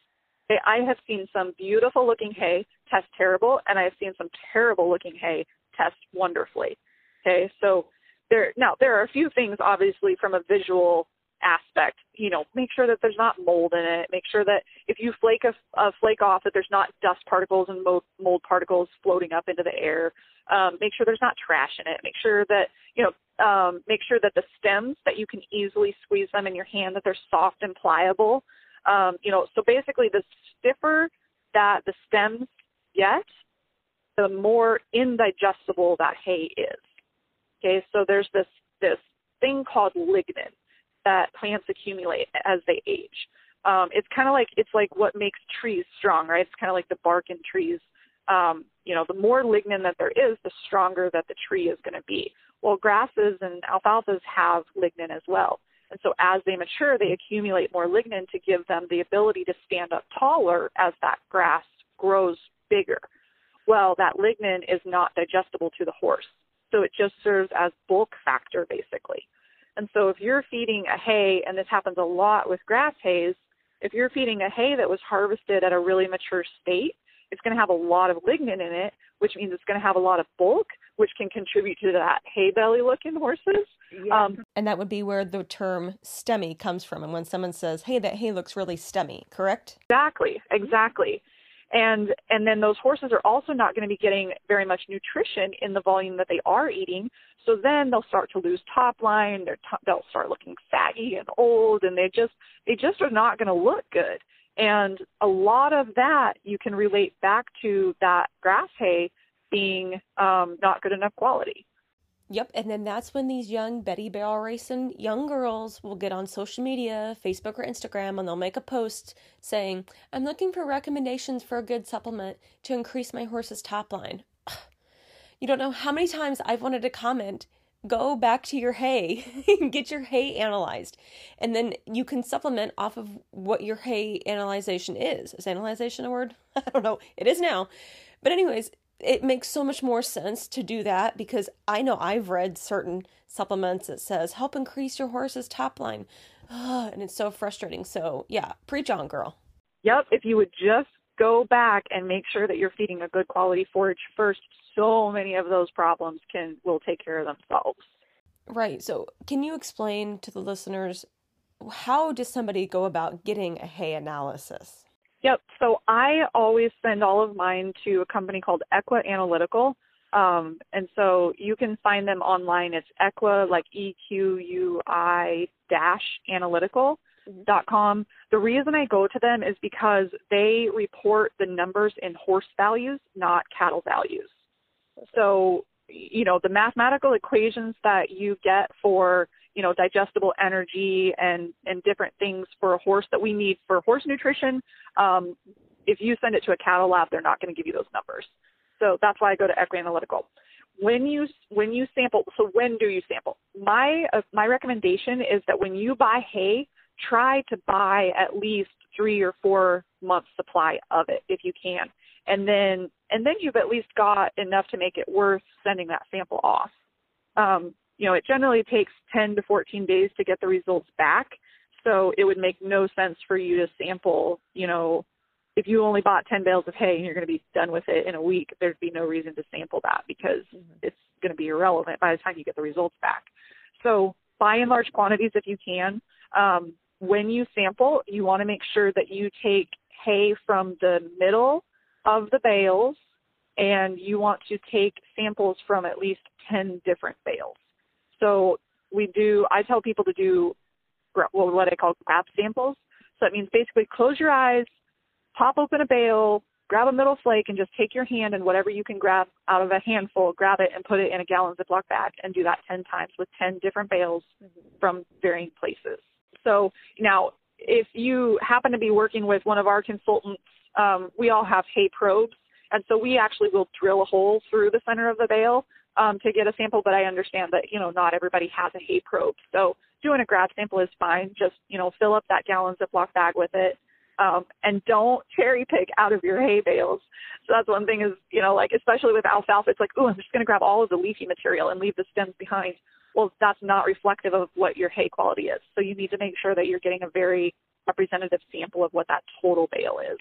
Okay, I have seen some beautiful looking hay test terrible, and I have seen some terrible looking hay test wonderfully. Okay, so there now there are a few things obviously from a visual aspect. You know, make sure that there's not mold in it. Make sure that if you flake a, a flake off, that there's not dust particles and mold, mold particles floating up into the air. Um, make sure there's not trash in it. Make sure that you know, um, make sure that the stems that you can easily squeeze them in your hand, that they're soft and pliable. Um, you know, so basically, the stiffer that the stems get, the more indigestible that hay is. Okay, so there's this this thing called lignin that plants accumulate as they age. Um, it's kind of like it's like what makes trees strong, right? It's kind of like the bark in trees. Um, you know, the more lignin that there is, the stronger that the tree is going to be. Well, grasses and alfalfas have lignin as well. And so as they mature, they accumulate more lignin to give them the ability to stand up taller as that grass grows bigger. Well, that lignin is not digestible to the horse. So it just serves as bulk factor basically. And so if you're feeding a hay, and this happens a lot with grass hays, if you're feeding a hay that was harvested at a really mature state, it's going to have a lot of lignin in it, which means it's going to have a lot of bulk, which can contribute to that hay belly look in horses. Yeah. Um, and that would be where the term stemmy comes from. And when someone says, hey, that hay looks really stemmy, correct? Exactly, exactly and and then those horses are also not going to be getting very much nutrition in the volume that they are eating. So then they'll start to lose top line. They're t- they'll start looking saggy and old and they just they just are not going to look good. And a lot of that you can relate back to that grass hay being um, not good enough quality Yep, and then that's when these young Betty Barrel racing young girls will get on social media, Facebook or Instagram, and they'll make a post saying, I'm looking for recommendations for a good supplement to increase my horse's top line. You don't know how many times I've wanted to comment, go back to your hay, get your hay analyzed, and then you can supplement off of what your hay analyzation is. Is analyzation a word? I don't know. It is now. But, anyways, it makes so much more sense to do that because I know I've read certain supplements that says help increase your horse's top line. and it's so frustrating. So, yeah, preach on, girl. Yep, if you would just go back and make sure that you're feeding a good quality forage first. So many of those problems can will take care of themselves. Right. So, can you explain to the listeners how does somebody go about getting a hay analysis? Yep. So I always send all of mine to a company called Equi Analytical. Um, and so you can find them online. It's Equi, like E Q U I dash analytical dot com. The reason I go to them is because they report the numbers in horse values, not cattle values. So, you know, the mathematical equations that you get for, you know, digestible energy and, and different things for a horse that we need for horse nutrition, um, if you send it to a cattle lab, they're not going to give you those numbers. So that's why I go to Equi Analytical. When you when you sample, so when do you sample? My uh, my recommendation is that when you buy hay, try to buy at least three or four months supply of it if you can, and then and then you've at least got enough to make it worth sending that sample off. Um, you know, it generally takes 10 to 14 days to get the results back, so it would make no sense for you to sample, you know, if you only bought 10 bales of hay and you're going to be done with it in a week, there'd be no reason to sample that because mm-hmm. it's going to be irrelevant by the time you get the results back. So buy in large quantities if you can. Um, when you sample, you want to make sure that you take hay from the middle of the bales and you want to take samples from at least 10 different bales. So we do, I tell people to do well, what I call grab samples. So that means basically close your eyes, pop open a bale, grab a middle flake, and just take your hand and whatever you can grab out of a handful, grab it and put it in a gallon Ziploc bag and do that 10 times with 10 different bales mm-hmm. from varying places. So now, if you happen to be working with one of our consultants, um, we all have hay probes, and so we actually will drill a hole through the center of the bale um, to get a sample. But I understand that you know not everybody has a hay probe, so doing a grab sample is fine. Just you know fill up that gallon Ziploc bag with it, um, and don't cherry pick out of your hay bales. So that's one thing is, you know, like especially with alfalfa, it's like, oh, I'm just going to grab all of the leafy material and leave the stems behind. Well, that's not reflective of what your hay quality is. So you need to make sure that you're getting a very representative sample of what that total bale is.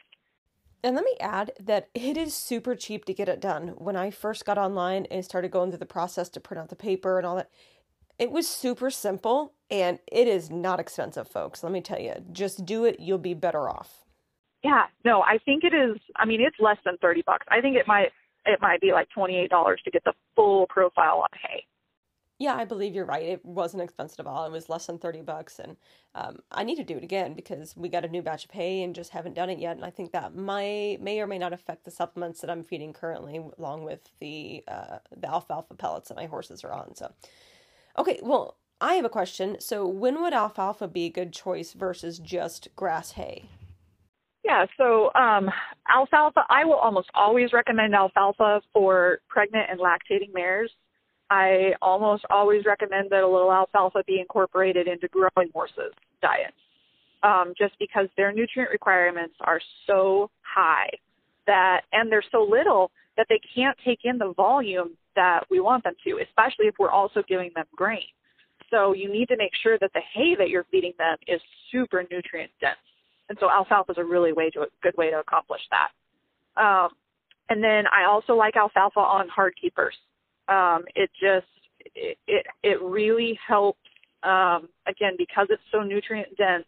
And let me add that it is super cheap to get it done. When I first got online and started going through the process to print out the paper and all that, it was super simple and it is not expensive, folks. Let me tell you, just do it, you'll be better off. Yeah, no, I think it is. I mean, it's less than 30 bucks. I think it might it might be like $28 to get the full profile on hay. Yeah, I believe you're right. It wasn't expensive at all. It was less than 30 bucks. And um, I need to do it again because we got a new batch of hay and just haven't done it yet. And I think that may, may or may not affect the supplements that I'm feeding currently, along with the, uh, the alfalfa pellets that my horses are on. So Okay, well, I have a question. So, when would alfalfa be a good choice versus just grass hay? Yeah, so um, alfalfa, I will almost always recommend alfalfa for pregnant and lactating mares. I almost always recommend that a little alfalfa be incorporated into growing horses' diets, um, just because their nutrient requirements are so high that, and they're so little that they can't take in the volume that we want them to, especially if we're also giving them grain. So you need to make sure that the hay that you're feeding them is super nutrient dense. And so alfalfa is a really way to, good way to accomplish that. Um, and then I also like alfalfa on hard keepers. Um, it just it, it it really helps. Um, again, because it's so nutrient dense,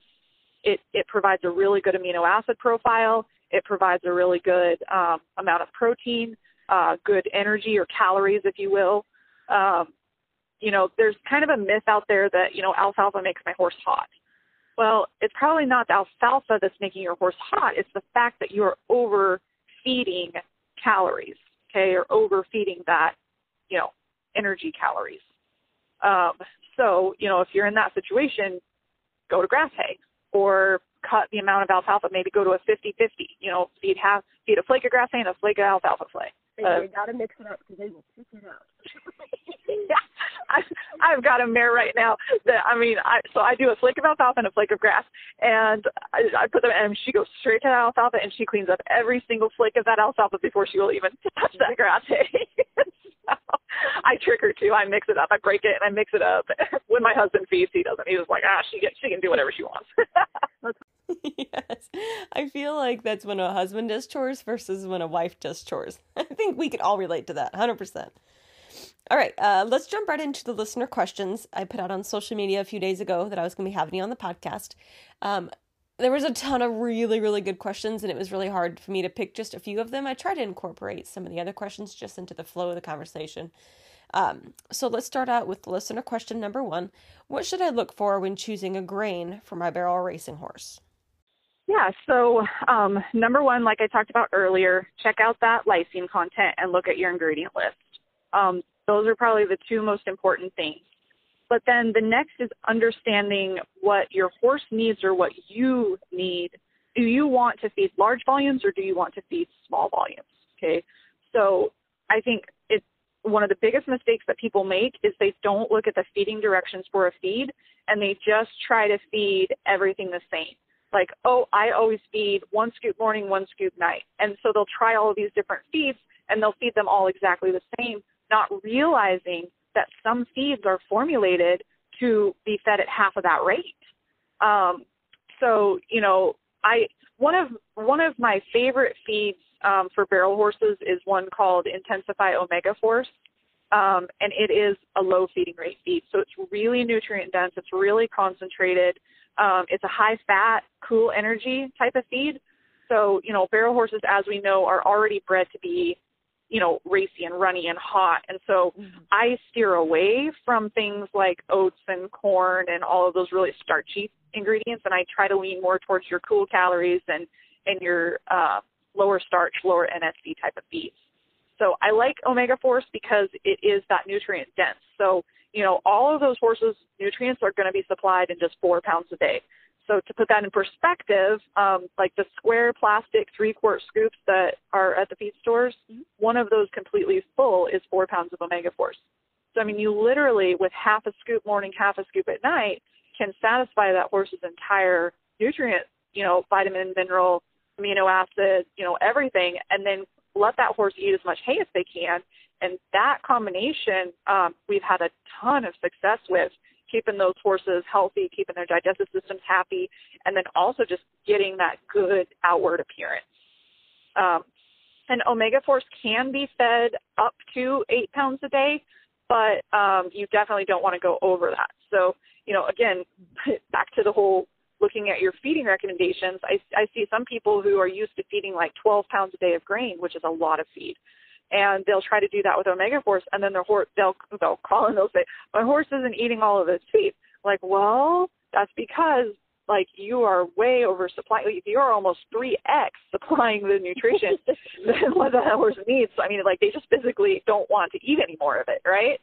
it it provides a really good amino acid profile. It provides a really good um, amount of protein uh, good energy or calories, if you will. Um, you know, there's kind of a myth out there that, you know, alfalfa makes my horse hot. Well, it's probably not the alfalfa that's making your horse hot. It's the fact that you're overfeeding calories, okay, or overfeeding that, you know, energy calories. Um, so, you know, if you're in that situation, go to grass hay or cut the amount of alfalfa, maybe go to a 50-50, you know, feed half, feed a flake of grass hay and a flake of alfalfa flake. Uh, you gotta mix it up because they will pick it up. yeah, I, I've got a mare right now that I mean, I so I do a flake of alfalfa and a flake of grass, and I, I put them, and she goes straight to the alfalfa, and she cleans up every single flake of that alfalfa before she will even touch that grass hay. so I trick her too. I mix it up. I break it and I mix it up. when my husband feeds, he doesn't. He's just like, ah, she gets, she can do whatever she wants. yes. I feel like that's when a husband does chores versus when a wife does chores. I think we could all relate to that 100%. All right, uh, let's jump right into the listener questions. I put out on social media a few days ago that I was going to be having you on the podcast. Um, there was a ton of really, really good questions, and it was really hard for me to pick just a few of them. I tried to incorporate some of the other questions just into the flow of the conversation. Um, so let's start out with listener question number one What should I look for when choosing a grain for my barrel racing horse? Yeah, so um, number one, like I talked about earlier, check out that lysine content and look at your ingredient list. Um, those are probably the two most important things. But then the next is understanding what your horse needs or what you need. Do you want to feed large volumes or do you want to feed small volumes? Okay. So I think it's one of the biggest mistakes that people make is they don't look at the feeding directions for a feed and they just try to feed everything the same. Like, oh, I always feed one scoop morning, one scoop night. And so they'll try all of these different feeds and they'll feed them all exactly the same, not realizing that some feeds are formulated to be fed at half of that rate. Um, so you know, I one of one of my favorite feeds um, for barrel horses is one called Intensify Omega Force, um, and it is a low feeding rate feed. So it's really nutrient dense. It's really concentrated. Um, it's a high fat, cool energy type of feed. So you know, barrel horses, as we know, are already bred to be you know, racy and runny and hot. And so mm-hmm. I steer away from things like oats and corn and all of those really starchy ingredients and I try to lean more towards your cool calories and and your uh, lower starch, lower NSC type of feeds. So I like omega force because it is that nutrient dense. So, you know, all of those horses nutrients are going to be supplied in just four pounds a day. So to put that in perspective, um, like the square plastic three quart scoops that are at the feed stores, mm-hmm. one of those completely full is four pounds of omega force. So I mean, you literally with half a scoop morning, half a scoop at night, can satisfy that horse's entire nutrient, you know, vitamin, mineral, amino acid, you know, everything, and then let that horse eat as much hay as they can. And that combination, um, we've had a ton of success with keeping those horses healthy, keeping their digestive systems happy, and then also just getting that good outward appearance. Um, and omega force can be fed up to eight pounds a day, but um, you definitely don't want to go over that. So, you know, again, back to the whole looking at your feeding recommendations, I, I see some people who are used to feeding like 12 pounds a day of grain, which is a lot of feed and they'll try to do that with Omega Force, and then their horse they'll they'll call and they'll say, "My horse isn't eating all of its feed." Like, well, that's because like you are way oversupplying. You're almost three x supplying the nutrition than what the horse needs. I mean, like they just physically don't want to eat any more of it, right?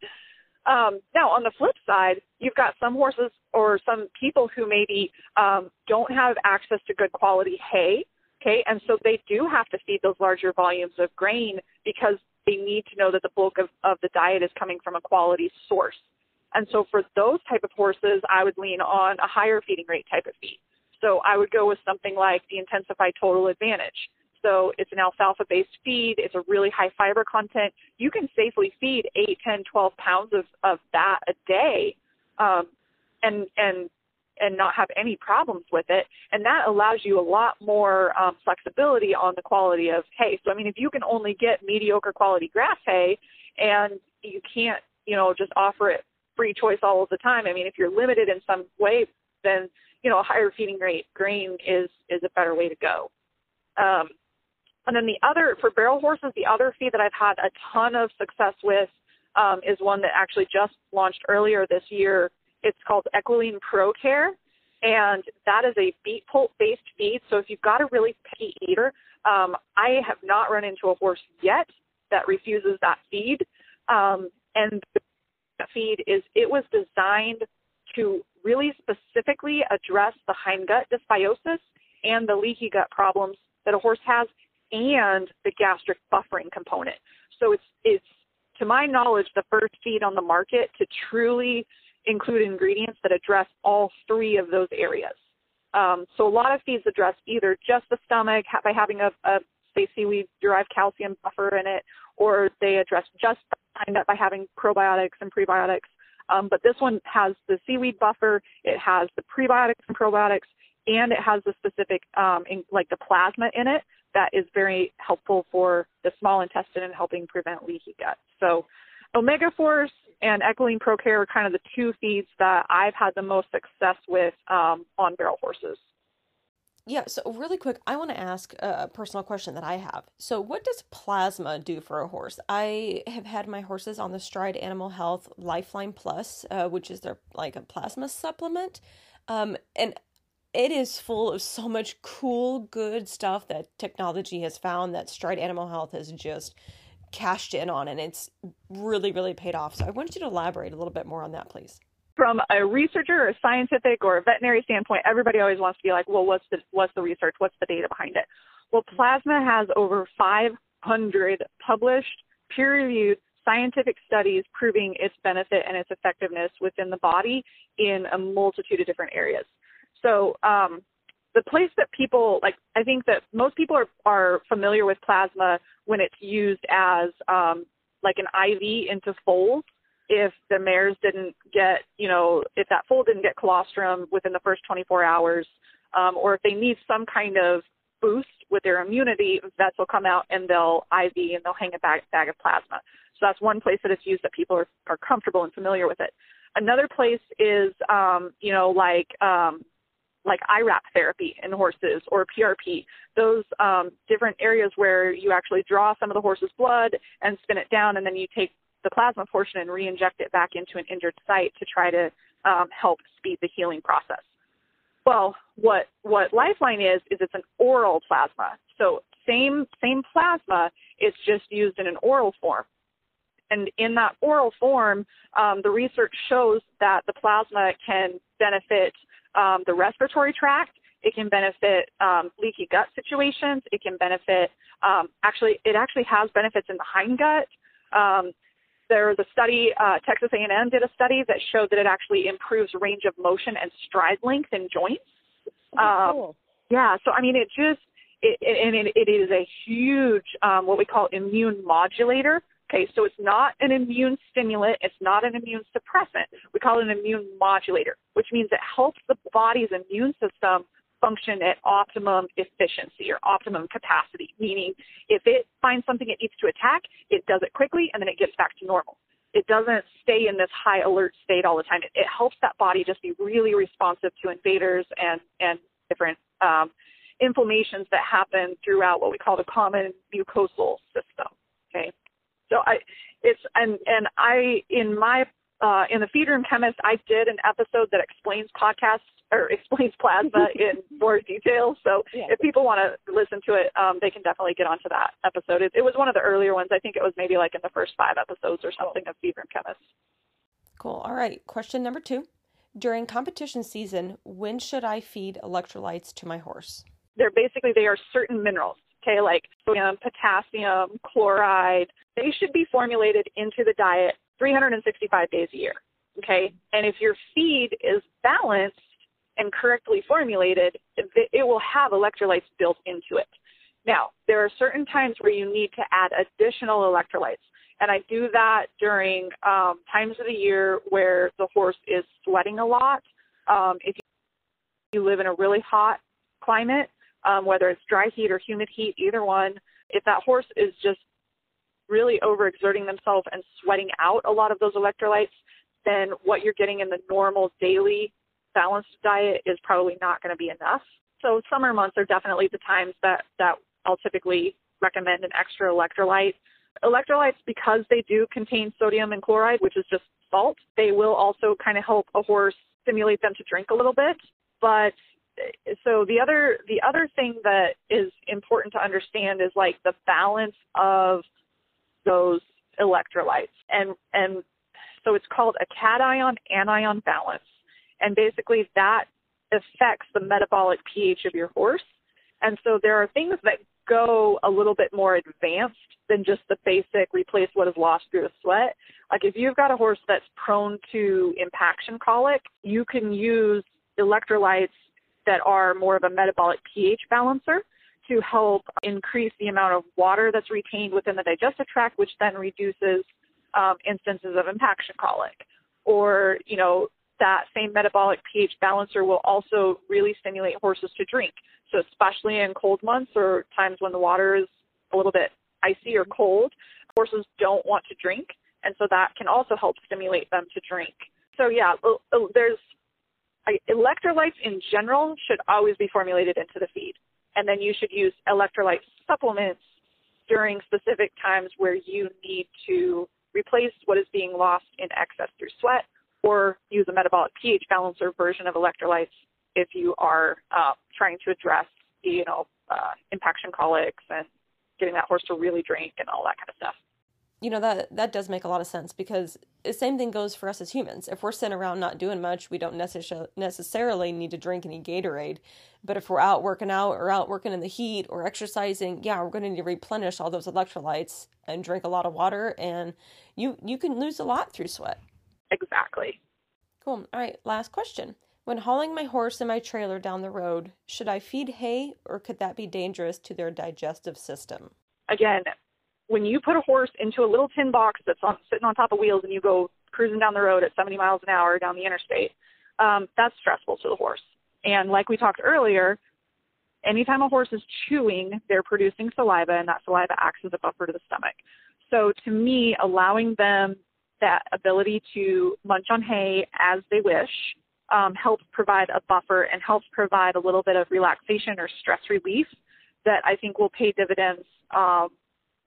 Um, now, on the flip side, you've got some horses or some people who maybe um, don't have access to good quality hay Okay, and so they do have to feed those larger volumes of grain because they need to know that the bulk of, of the diet is coming from a quality source. And so for those type of horses, I would lean on a higher feeding rate type of feed. So I would go with something like the Intensify Total Advantage. So it's an alfalfa based feed. It's a really high fiber content. You can safely feed 8, 10, 12 pounds of, of that a day. Um, and, and and not have any problems with it. And that allows you a lot more um, flexibility on the quality of hay. So, I mean, if you can only get mediocre quality grass hay and you can't, you know, just offer it free choice all of the time, I mean, if you're limited in some way, then, you know, a higher feeding rate grain is, is a better way to go. Um, and then the other, for barrel horses, the other feed that I've had a ton of success with um, is one that actually just launched earlier this year it's called Equilean Pro Care, and that is a beet pulp based feed. So if you've got a really picky eater, um, I have not run into a horse yet that refuses that feed. Um, and the feed is it was designed to really specifically address the hindgut dysbiosis and the leaky gut problems that a horse has and the gastric buffering component. So it's it's to my knowledge the first feed on the market to truly include ingredients that address all three of those areas. Um, so a lot of feeds address either just the stomach by having a, a say seaweed derived calcium buffer in it, or they address just that by having probiotics and prebiotics. Um, but this one has the seaweed buffer, it has the prebiotics and probiotics, and it has the specific, um, in, like the plasma in it that is very helpful for the small intestine and helping prevent leaky gut. So, Omega Force and Equiline ProCare are kind of the two feeds that I've had the most success with um, on barrel horses. Yeah, so really quick, I want to ask a personal question that I have. So, what does plasma do for a horse? I have had my horses on the Stride Animal Health Lifeline Plus, uh, which is their like a plasma supplement, um, and it is full of so much cool, good stuff that technology has found that Stride Animal Health has just cashed in on, and it's really, really paid off. So, I want you to elaborate a little bit more on that, please from a researcher or a scientific or a veterinary standpoint, everybody always wants to be like, well, what's the what's the research? What's the data behind it? Well, plasma has over 500 published, peer-reviewed scientific studies proving its benefit and its effectiveness within the body in a multitude of different areas. So, um, the place that people like, I think that most people are are familiar with plasma when it's used as um, like an IV into foals if the mares didn't get, you know, if that foal didn't get colostrum within the first 24 hours, um, or if they need some kind of boost with their immunity, vets will come out and they'll IV and they'll hang a bag, bag of plasma. So that's one place that it's used that people are, are comfortable and familiar with it. Another place is, um, you know, like um, like IRAP therapy in horses or PRP, those um, different areas where you actually draw some of the horse's blood and spin it down, and then you take the plasma portion and re-inject it back into an injured site to try to um, help speed the healing process. Well, what what Lifeline is is it's an oral plasma. So same same plasma, it's just used in an oral form. And in that oral form, um, the research shows that the plasma can benefit um, the respiratory tract. It can benefit um, leaky gut situations. It can benefit um, actually it actually has benefits in the hindgut. Um, there was a study, uh, Texas A&M did a study that showed that it actually improves range of motion and stride length in joints. Oh, um, cool. Yeah, so I mean, it just it, it, and it, it is a huge um, what we call immune modulator. Okay, so it's not an immune stimulant, it's not an immune suppressant. We call it an immune modulator, which means it helps the body's immune system function at optimum efficiency or optimum capacity, meaning if it finds something it needs to attack, it does it quickly and then it gets back to normal. It doesn't stay in this high alert state all the time. It, it helps that body just be really responsive to invaders and, and different um, inflammations that happen throughout what we call the common mucosal system. Okay. So I, it's, and, and I, in my, uh, in the feed room chemist, I did an episode that explains podcasts or explains plasma in more detail. So yeah. if people want to listen to it, um, they can definitely get onto that episode. It, it, was one of the earlier ones. I think it was maybe like in the first five episodes or something of Feed Room Chemist. Cool. All right. Question number two. During competition season, when should I feed electrolytes to my horse? They're basically they are certain minerals. Okay, like sodium, potassium, chloride. They should be formulated into the diet 365 days a year. Okay, and if your feed is balanced, and correctly formulated, it will have electrolytes built into it. Now, there are certain times where you need to add additional electrolytes. And I do that during um, times of the year where the horse is sweating a lot. Um, if you live in a really hot climate, um, whether it's dry heat or humid heat, either one, if that horse is just really overexerting themselves and sweating out a lot of those electrolytes, then what you're getting in the normal daily balanced diet is probably not going to be enough. So summer months are definitely the times that, that I'll typically recommend an extra electrolyte. Electrolytes, because they do contain sodium and chloride, which is just salt, they will also kind of help a horse stimulate them to drink a little bit. But so the other the other thing that is important to understand is like the balance of those electrolytes and and so it's called a cation anion balance and basically that affects the metabolic pH of your horse. And so there are things that go a little bit more advanced than just the basic replace what is lost through the sweat. Like if you've got a horse that's prone to impaction colic, you can use electrolytes that are more of a metabolic pH balancer to help increase the amount of water that's retained within the digestive tract, which then reduces um, instances of impaction colic. Or, you know, that same metabolic pH balancer will also really stimulate horses to drink. So, especially in cold months or times when the water is a little bit icy or cold, horses don't want to drink. And so that can also help stimulate them to drink. So, yeah, there's electrolytes in general should always be formulated into the feed. And then you should use electrolyte supplements during specific times where you need to replace what is being lost in excess through sweat or use a metabolic pH balancer version of electrolytes if you are uh, trying to address, you know, uh, impaction colics and getting that horse to really drink and all that kind of stuff you know that that does make a lot of sense because the same thing goes for us as humans. If we're sitting around not doing much, we don't necessarily necessarily need to drink any Gatorade. But if we're out working out or out working in the heat or exercising, yeah, we're going to need to replenish all those electrolytes and drink a lot of water. And you you can lose a lot through sweat. Exactly. Cool. All right. Last question. When hauling my horse and my trailer down the road, should I feed hay or could that be dangerous to their digestive system? Again, when you put a horse into a little tin box that's on, sitting on top of wheels and you go cruising down the road at 70 miles an hour down the interstate, um, that's stressful to the horse. And like we talked earlier, anytime a horse is chewing, they're producing saliva, and that saliva acts as a buffer to the stomach. So to me, allowing them that ability to munch on hay as they wish um, helps provide a buffer and helps provide a little bit of relaxation or stress relief that I think will pay dividends um,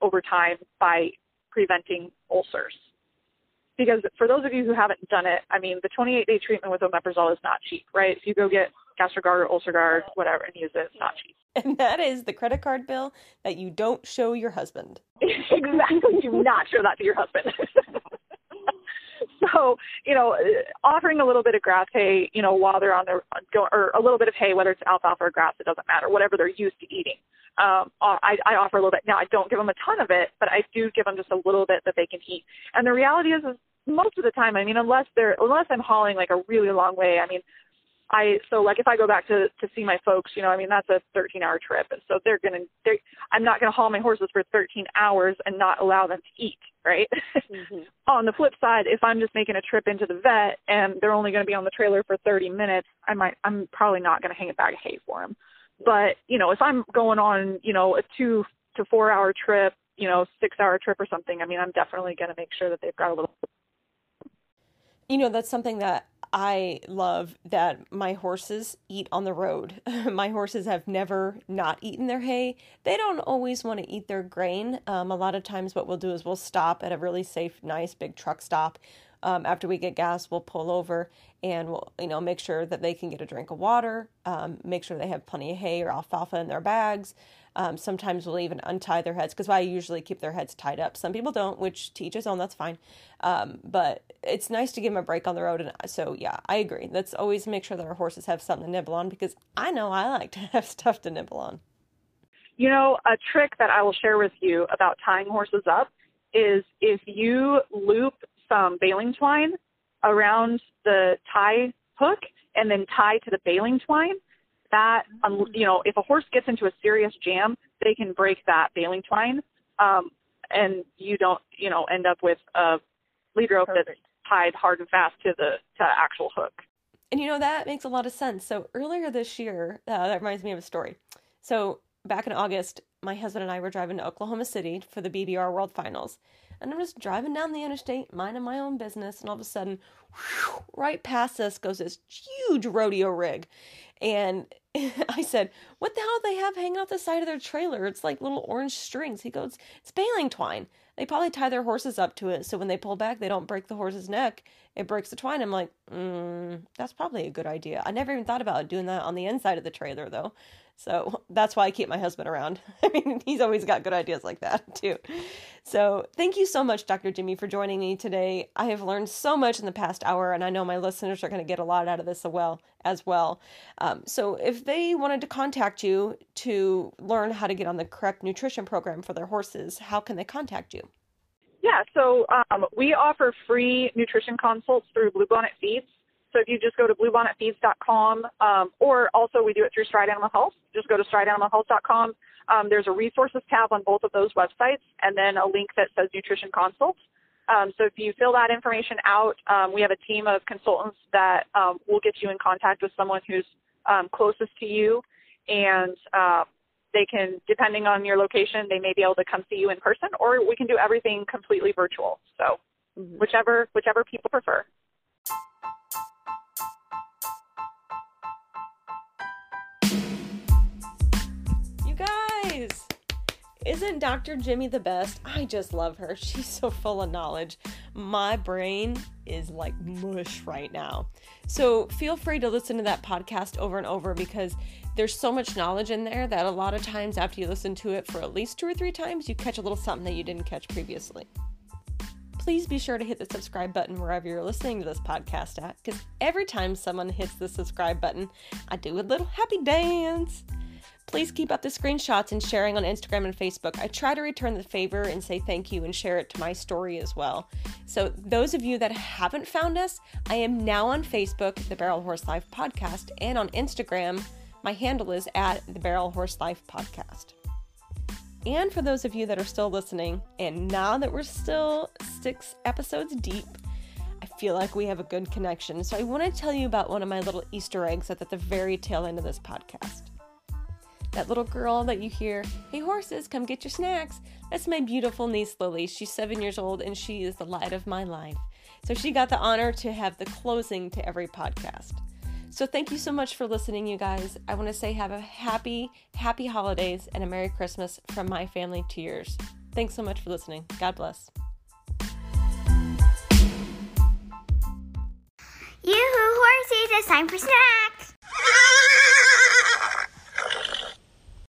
over time by preventing ulcers. Because for those of you who haven't done it, I mean, the 28 day treatment with omeprazole is not cheap, right? If you go get Gastrogard or UlcerGard, whatever, and use it, it's not cheap. And that is the credit card bill that you don't show your husband. exactly. Do not show that to your husband. so, you know, offering a little bit of grass hay, you know, while they're on their, or a little bit of hay, whether it's alfalfa or grass, it doesn't matter, whatever they're used to eating um, I, I offer a little bit. Now I don't give them a ton of it, but I do give them just a little bit that they can eat. And the reality is, is most of the time, I mean, unless they're unless I'm hauling like a really long way, I mean, I so like if I go back to to see my folks, you know, I mean that's a 13 hour trip, and so they're gonna they I'm not gonna haul my horses for 13 hours and not allow them to eat, right? Mm-hmm. on the flip side, if I'm just making a trip into the vet and they're only gonna be on the trailer for 30 minutes, I might I'm probably not gonna hang a bag of hay for them. But, you know, if I'm going on, you know, a two to four hour trip, you know, six hour trip or something, I mean, I'm definitely going to make sure that they've got a little. You know, that's something that I love that my horses eat on the road. my horses have never not eaten their hay. They don't always want to eat their grain. Um, a lot of times, what we'll do is we'll stop at a really safe, nice big truck stop um, after we get gas, we'll pull over and we'll, you know, make sure that they can get a drink of water, um, make sure they have plenty of hay or alfalfa in their bags. Um, sometimes we'll even untie their heads because I usually keep their heads tied up. Some people don't, which to each own, that's fine. Um, but it's nice to give them a break on the road. And so, yeah, I agree. Let's always make sure that our horses have something to nibble on because I know I like to have stuff to nibble on. You know, a trick that I will share with you about tying horses up is if you loop some baling twine around the tie hook and then tie to the baling twine, that um, you know, if a horse gets into a serious jam, they can break that baling twine, um, and you don't, you know, end up with a lead rope Perfect. that's tied hard and fast to the to actual hook. And you know that makes a lot of sense. So earlier this year, uh, that reminds me of a story. So back in August, my husband and I were driving to Oklahoma City for the BBR World Finals, and I'm just driving down the interstate, minding my own business, and all of a sudden, whew, right past us goes this huge rodeo rig. And I said, What the hell do they have hanging off the side of their trailer? It's like little orange strings. He goes, It's baling twine. They probably tie their horses up to it so when they pull back, they don't break the horse's neck. It breaks the twine. I'm like, mm, That's probably a good idea. I never even thought about doing that on the inside of the trailer, though. So that's why I keep my husband around. I mean, he's always got good ideas like that, too. So thank you so much, Dr. Jyme, for joining me today. I have learned so much in the past hour, and I know my listeners are going to get a lot out of this as well. As well. Um, so if they wanted to contact you to learn how to get on the correct nutrition program for their horses, how can they contact you? Yeah, so um, we offer free nutrition consults through Bluebonnet Feeds. So if you just go to bluebonnetfeeds.com, um, or also we do it through Stride Animal Health, just go to strideanimalhealth.com. Um, there's a resources tab on both of those websites, and then a link that says nutrition consults. Um, so if you fill that information out, um, we have a team of consultants that um, will get you in contact with someone who's um, closest to you, and uh, they can, depending on your location, they may be able to come see you in person, or we can do everything completely virtual. So mm-hmm. whichever whichever people prefer. You guys, isn't Dr. Jyme the best? I just love her. She's so full of knowledge. My brain is like mush right now. So feel free to listen to that podcast over and over because there's so much knowledge in there that a lot of times after you listen to it for at least two or three times, you catch a little something that you didn't catch previously. Please be sure to hit the subscribe button wherever you're listening to this podcast at because every time someone hits the subscribe button, I do a little happy dance. Please keep up the screenshots and sharing on Instagram and Facebook. I try to return the favor and say thank you and share it to my story as well. So, those of you that haven't found us, I am now on Facebook, the Barrel Horse Life Podcast, and on Instagram, my handle is at the Barrel Horse Life Podcast. And for those of you that are still listening, and now that we're still six episodes deep, I feel like we have a good connection. So I want to tell you about one of my little Easter eggs at the very tail end of this podcast. That little girl that you hear, hey horses, come get your snacks. That's my beautiful niece Lily. She's seven years old and she is the light of my life. So she got the honor to have the closing to every podcast. So thank you so much for listening, you guys. I want to say have a happy, happy holidays and a Merry Christmas from my family to yours. Thanks so much for listening. God bless. Yoo-hoo, horsies, it's time for snacks!